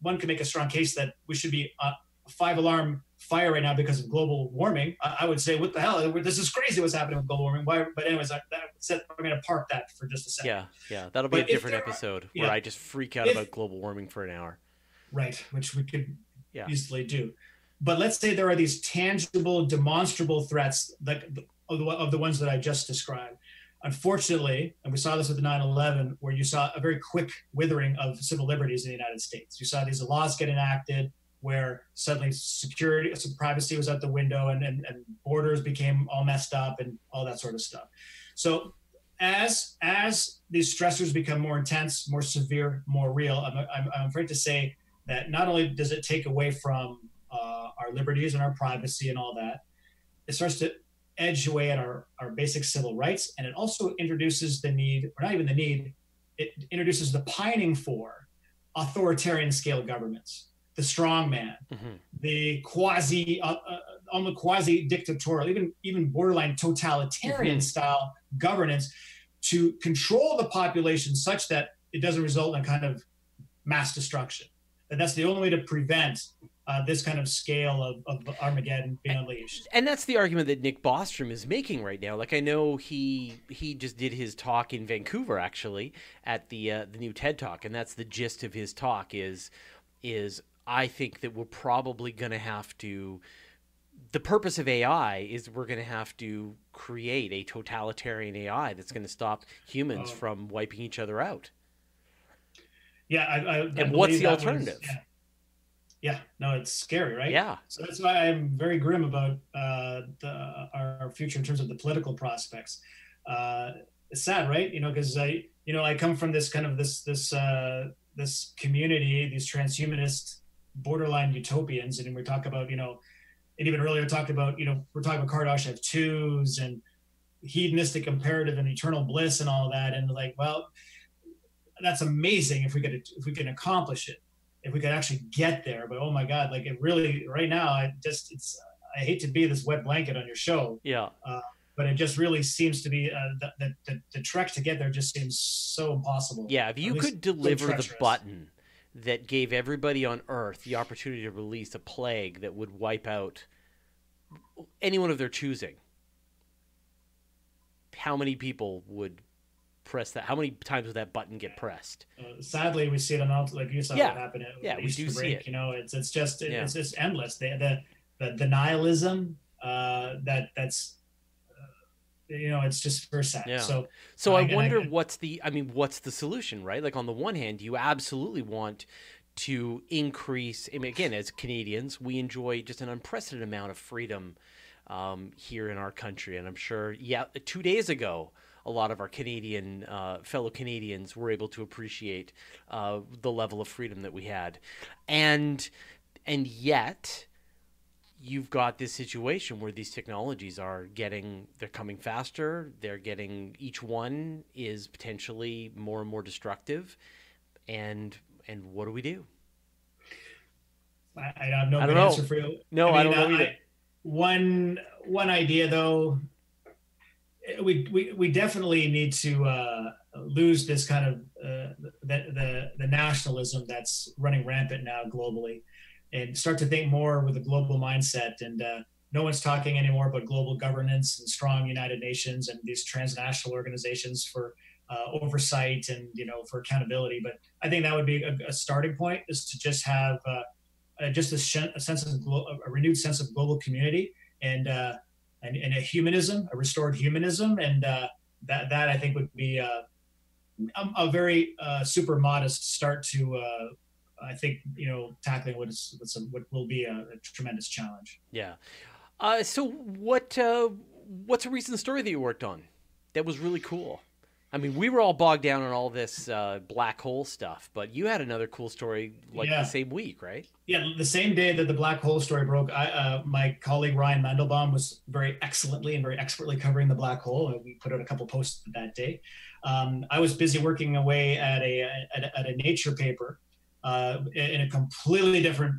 one could make a strong case that we should be a five alarm fire right now because of global warming. I, I, would say, what the hell? This is crazy. What's happening with global warming? Why? But anyways, I, that said, I'm going to park that for just a second. Yeah, yeah, that'll be but a different episode are, where yeah, I just freak out if, about global warming for an hour right? Which we could yeah. easily do. But let's say there are these tangible, demonstrable threats like of the, of the ones that I just described. Unfortunately, and we saw this with the 9/11, where you saw a very quick withering of civil liberties in the United States. You saw these laws get enacted where suddenly security, some privacy was out the window, and, and, and borders became all messed up, and all that sort of stuff. So as as these stressors become more intense, more severe, more real, I'm, I'm, I'm afraid to say that not only does it take away from uh, our liberties and our privacy and all that, it starts to edge away at our, our basic civil rights. And it also introduces the need, or not even the need, it introduces the pining for authoritarian scale governments, the strong man, mm-hmm. the quasi, uh, uh, almost quasi dictatorial, even, even borderline totalitarian mm-hmm. style governance to control the population such that it doesn't result in kind of mass destruction that that's the only way to prevent uh, this kind of scale of, of Armageddon being unleashed. And that's the argument that Nick Bostrom is making right now. Like I know he he just did his talk in Vancouver actually at the uh, the new TED Talk, and that's the gist of his talk is is I think that we're probably going to have to. The purpose of AI is we're going to have to create a totalitarian AI that's going to stop humans oh. from wiping each other out. Yeah, I, I, and I what's the alternative? Was, yeah. yeah. no, it's scary, right? Yeah. So that's why I'm very grim about uh, the, our future in terms of the political prospects. Uh, it's sad, right? You know, because I, you know, I come from this kind of this this uh, this community, these transhumanist, borderline utopians, and we talk about, you know, and even earlier talked about, you know, we're talking about Kardashev twos and hedonistic imperative and eternal bliss and all that, and like, well, that's amazing if we could if we can accomplish it. If we could actually get there but oh my god like it really right now i just it's i hate to be this wet blanket on your show yeah. uh, but it just really seems to be uh, the, the, the, trek to get there just seems so impossible. Yeah if you could deliver the button that gave everybody on earth the opportunity to release a plague that would wipe out anyone of their choosing how many people would press that? How many times would that button get pressed? Uh, sadly, we see it on like you saw yeah. happen at yeah, we do break, see it. You know, it's it's just it, yeah. it's just endless. The the the, the nihilism uh, that that's uh, you know it's just for sad. Yeah. So so I, I wonder I, what's the I mean what's the solution, right? Like on the one hand, you absolutely want to increase. I mean, again, as Canadians, we enjoy just an unprecedented amount of freedom um, here in our country, and I'm sure. Yeah, two days ago a lot of our Canadian uh, fellow Canadians were able to appreciate uh, the level of freedom that we had, and and yet you've got this situation where these technologies are getting they're coming faster they're getting each one is potentially more and more destructive and and what do we do i, I have no I good know. answer for you no i, mean, I don't know either. One one idea though we, we, definitely need to uh, lose this kind of uh, the, the, the nationalism that's running rampant now globally and start to think more with a global mindset. And uh, no one's talking anymore about global governance and strong united nations and these transnational organizations for uh, oversight and you know for accountability. But i think that would be a, a starting point is to just have uh, just a, a sense of glo- a renewed sense of global community. And uh, and, and a humanism, a restored humanism, and uh, that that I think would be uh, a, very uh, super modest start to uh, I think you know tackling what is what's a, what will be a, a, tremendous challenge. Yeah. Uh, so what uh, what's a recent story that you worked on that was really cool? I mean, we were all bogged down on all this uh, black hole stuff, but you had another cool story like yeah. the same week, right? Yeah, the same day that the black hole story broke, I, uh, my colleague Ryan Mandelbaum was very excellently and very expertly covering the black hole. We put out a couple posts that day. Um, I was busy working away at a at a, at a nature paper uh, in a completely different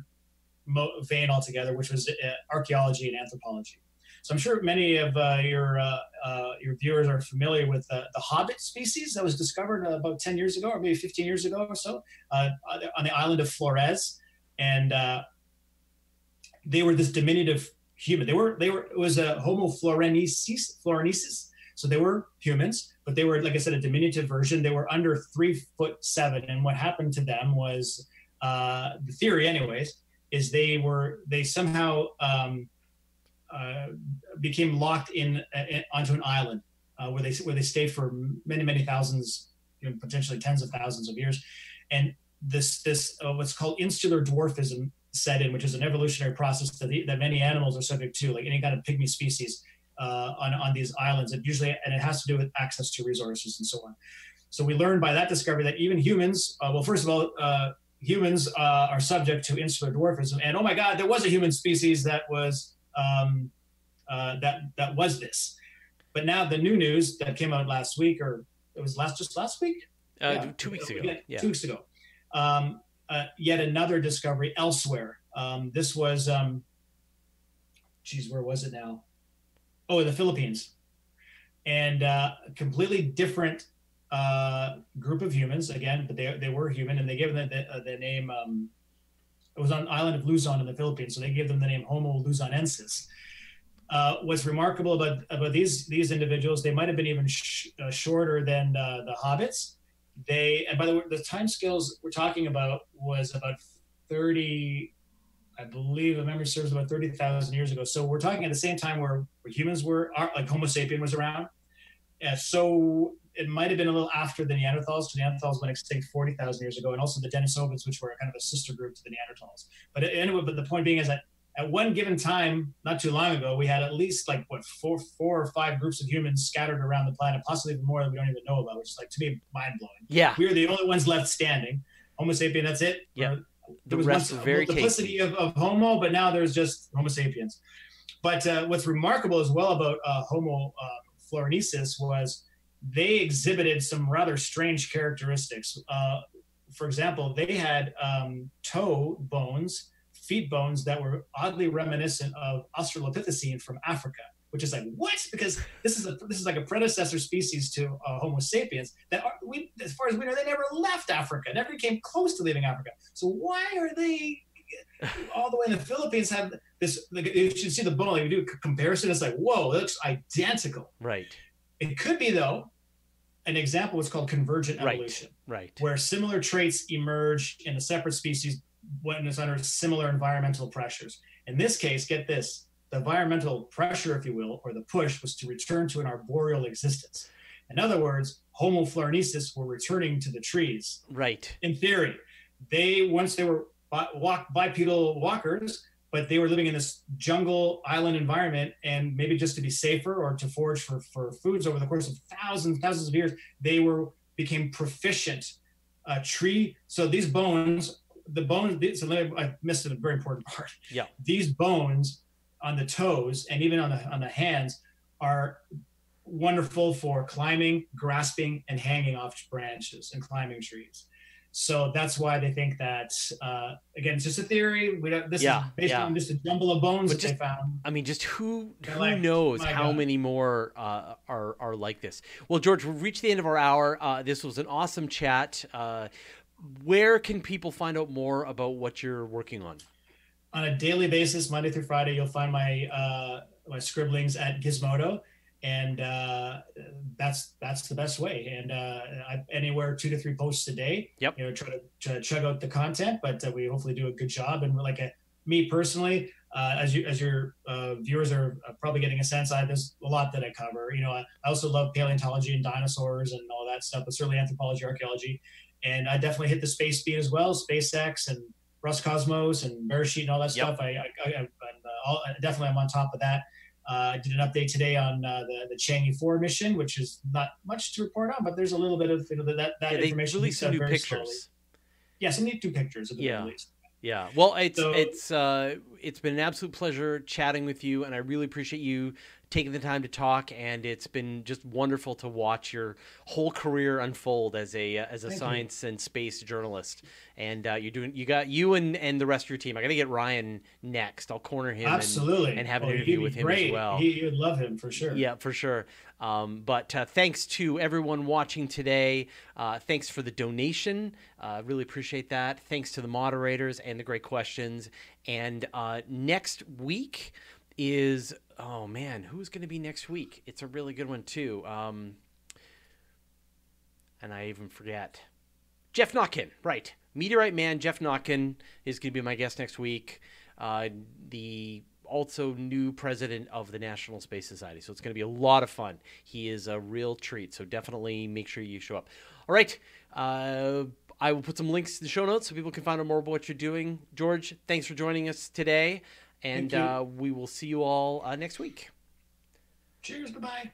vein altogether, which was uh, archaeology and anthropology. So I'm sure many of uh, your uh, uh, your viewers are familiar with the hobbit species that was discovered about 10 years ago, or maybe 15 years ago or so, on the island of Flores, and they were this diminutive human. They were they were it was a Homo florensis florensis. So they were humans, but they were like I said a diminutive version. They were under three foot seven, and what happened to them was uh, the theory, anyways, is they were they somehow um, became locked in, uh, onto an island uh, where they where they stayed for many many thousands, you know, potentially tens of thousands of years, and this this uh, what's called insular dwarfism set in, which is an evolutionary process that, the, that many animals are subject to, like any kind of pygmy species uh, on on these islands. It usually and it has to do with access to resources and so on. So we learned by that discovery that even humans, uh, well, first of all, humans are subject to insular dwarfism, and oh my God, there was a human species that was um, uh, that that was this. But now the new news that came out last week, or it was last just last week, uh, yeah. two weeks ago, yeah, two weeks ago, um, uh, yet another discovery elsewhere. Um, this was, um, geez, where was it now? Oh, the Philippines, and uh, a completely different uh, group of humans again, but they they were human, and they gave them the, the, the name. It was on the island of Luzon in the Philippines, so they gave them the name Homo luzonensis. Uh, what's remarkable about about these these individuals, they might have been even sh- uh, shorter than uh, the hobbits. They and by the way, the time scales we're talking about was about thirty, I believe, the memory serves, about thirty thousand years ago. So we're talking at the same time where, where humans were, like Homo sapien was around. Yeah, so it might have been a little after the Neanderthals, because Neanderthals went extinct 40,000 years ago, and also the Denisovans, which were kind of a sister group to the Neanderthals. But anyway, but the point being is that at one given time, not too long ago, we had at least like what four, four or five groups of humans scattered around the planet, possibly even more that we don't even know about, which is like to me mind blowing. Yeah, we are the only ones left standing. Homo sapien, that's it. Yeah, the rest once, very multiplicity of, of, Homo, but now there's just Homo sapiens. But uh, what's remarkable as well about uh, Homo uh, florensis was they exhibited some rather strange characteristics. Uh, for example, they had um, toe bones, feet bones that were oddly reminiscent of Australopithecine from Africa, which is like what? Because this is a this is like a predecessor species to uh, Homo sapiens that are, we, as far as we know, they never left Africa, never came close to leaving Africa. So why are they all the way in the Philippines have this? Like, you should see the bone. Like we do a comparison. It's like whoa, it looks identical. Right. It could be though. An example is called convergent evolution, right? right. Where similar traits emerge in a separate species when it's under similar environmental pressures. In this case, get this: the environmental pressure, if you will, or the push, was to return to an arboreal existence. In other words, Homo florensis were returning to the trees. Right. In theory, they once they were walk bipedal walkers, but they were living in this jungle island environment and maybe just to be safer or to forage for, for foods over the course of thousands thousands of years they were became proficient uh, tree so these bones the bones so let me, i missed a very important part. Yeah. These bones on the toes and even on the on the hands are wonderful for climbing grasping and hanging off branches and climbing trees so that's why they think that uh, again, it's just a theory. We don't, this yeah, is based yeah. on just a jumble of bones just, they found. I mean, just who who like, knows how God. many more uh, are are like this? Well, George, we've reached the end of our hour. Uh, this was an awesome chat. Uh, where can people find out more about what you're working on? On a daily basis, Monday through Friday, you'll find my uh, my scribblings at Gizmodo and uh, that's that's the best way. And uh, I, anywhere two to three posts a day. Yep. You know, try to, try to chug out the content, but uh, we hopefully do a good job. And like a, me personally, uh, as you as your uh, viewers are probably getting a sense, I there's a lot that I cover. You know, I, I also love paleontology and dinosaurs and all that stuff, but certainly anthropology, archaeology, and I definitely hit the space beat as well, SpaceX and Roscosmos and Beresheet and all that yep. stuff. I, I, I, I all, definitely I'm on top of that. Uh, I did an update today on uh, the the Chang'e four mission, which is not much to report on, but there's a little bit of you know, that that yeah, information. They released some new pictures. Slowly. Yeah, some new pictures. yeah. Yeah. Well, it's so, it's uh, it's been an absolute pleasure chatting with you, and I really appreciate you taking the time to talk. And it's been just wonderful to watch your whole career unfold as a uh, as a science you. and space journalist. And uh, you're doing you got you and and the rest of your team. I got to get Ryan next. I'll corner him absolutely and, and have an oh, interview with him great. as well. He, would love him for sure. Yeah, for sure. Um, but uh, thanks to everyone watching today. Uh, thanks for the donation. Uh, really appreciate that. Thanks to the moderators and the great questions. And uh, next week is oh man, who's going to be next week? It's a really good one too. Um, and I even forget. Geoff Notkin, right? Meteorite Man Geoff Notkin is going to be my guest next week. Uh, the also new president of the National Space Society. So it's going to be a lot of fun. He is a real treat. So definitely make sure you show up. All right. Uh, I will put some links in the show notes so people can find out more about what you're doing. George, thanks for joining us today. And uh, we will see you all uh, next week. Cheers. Bye bye.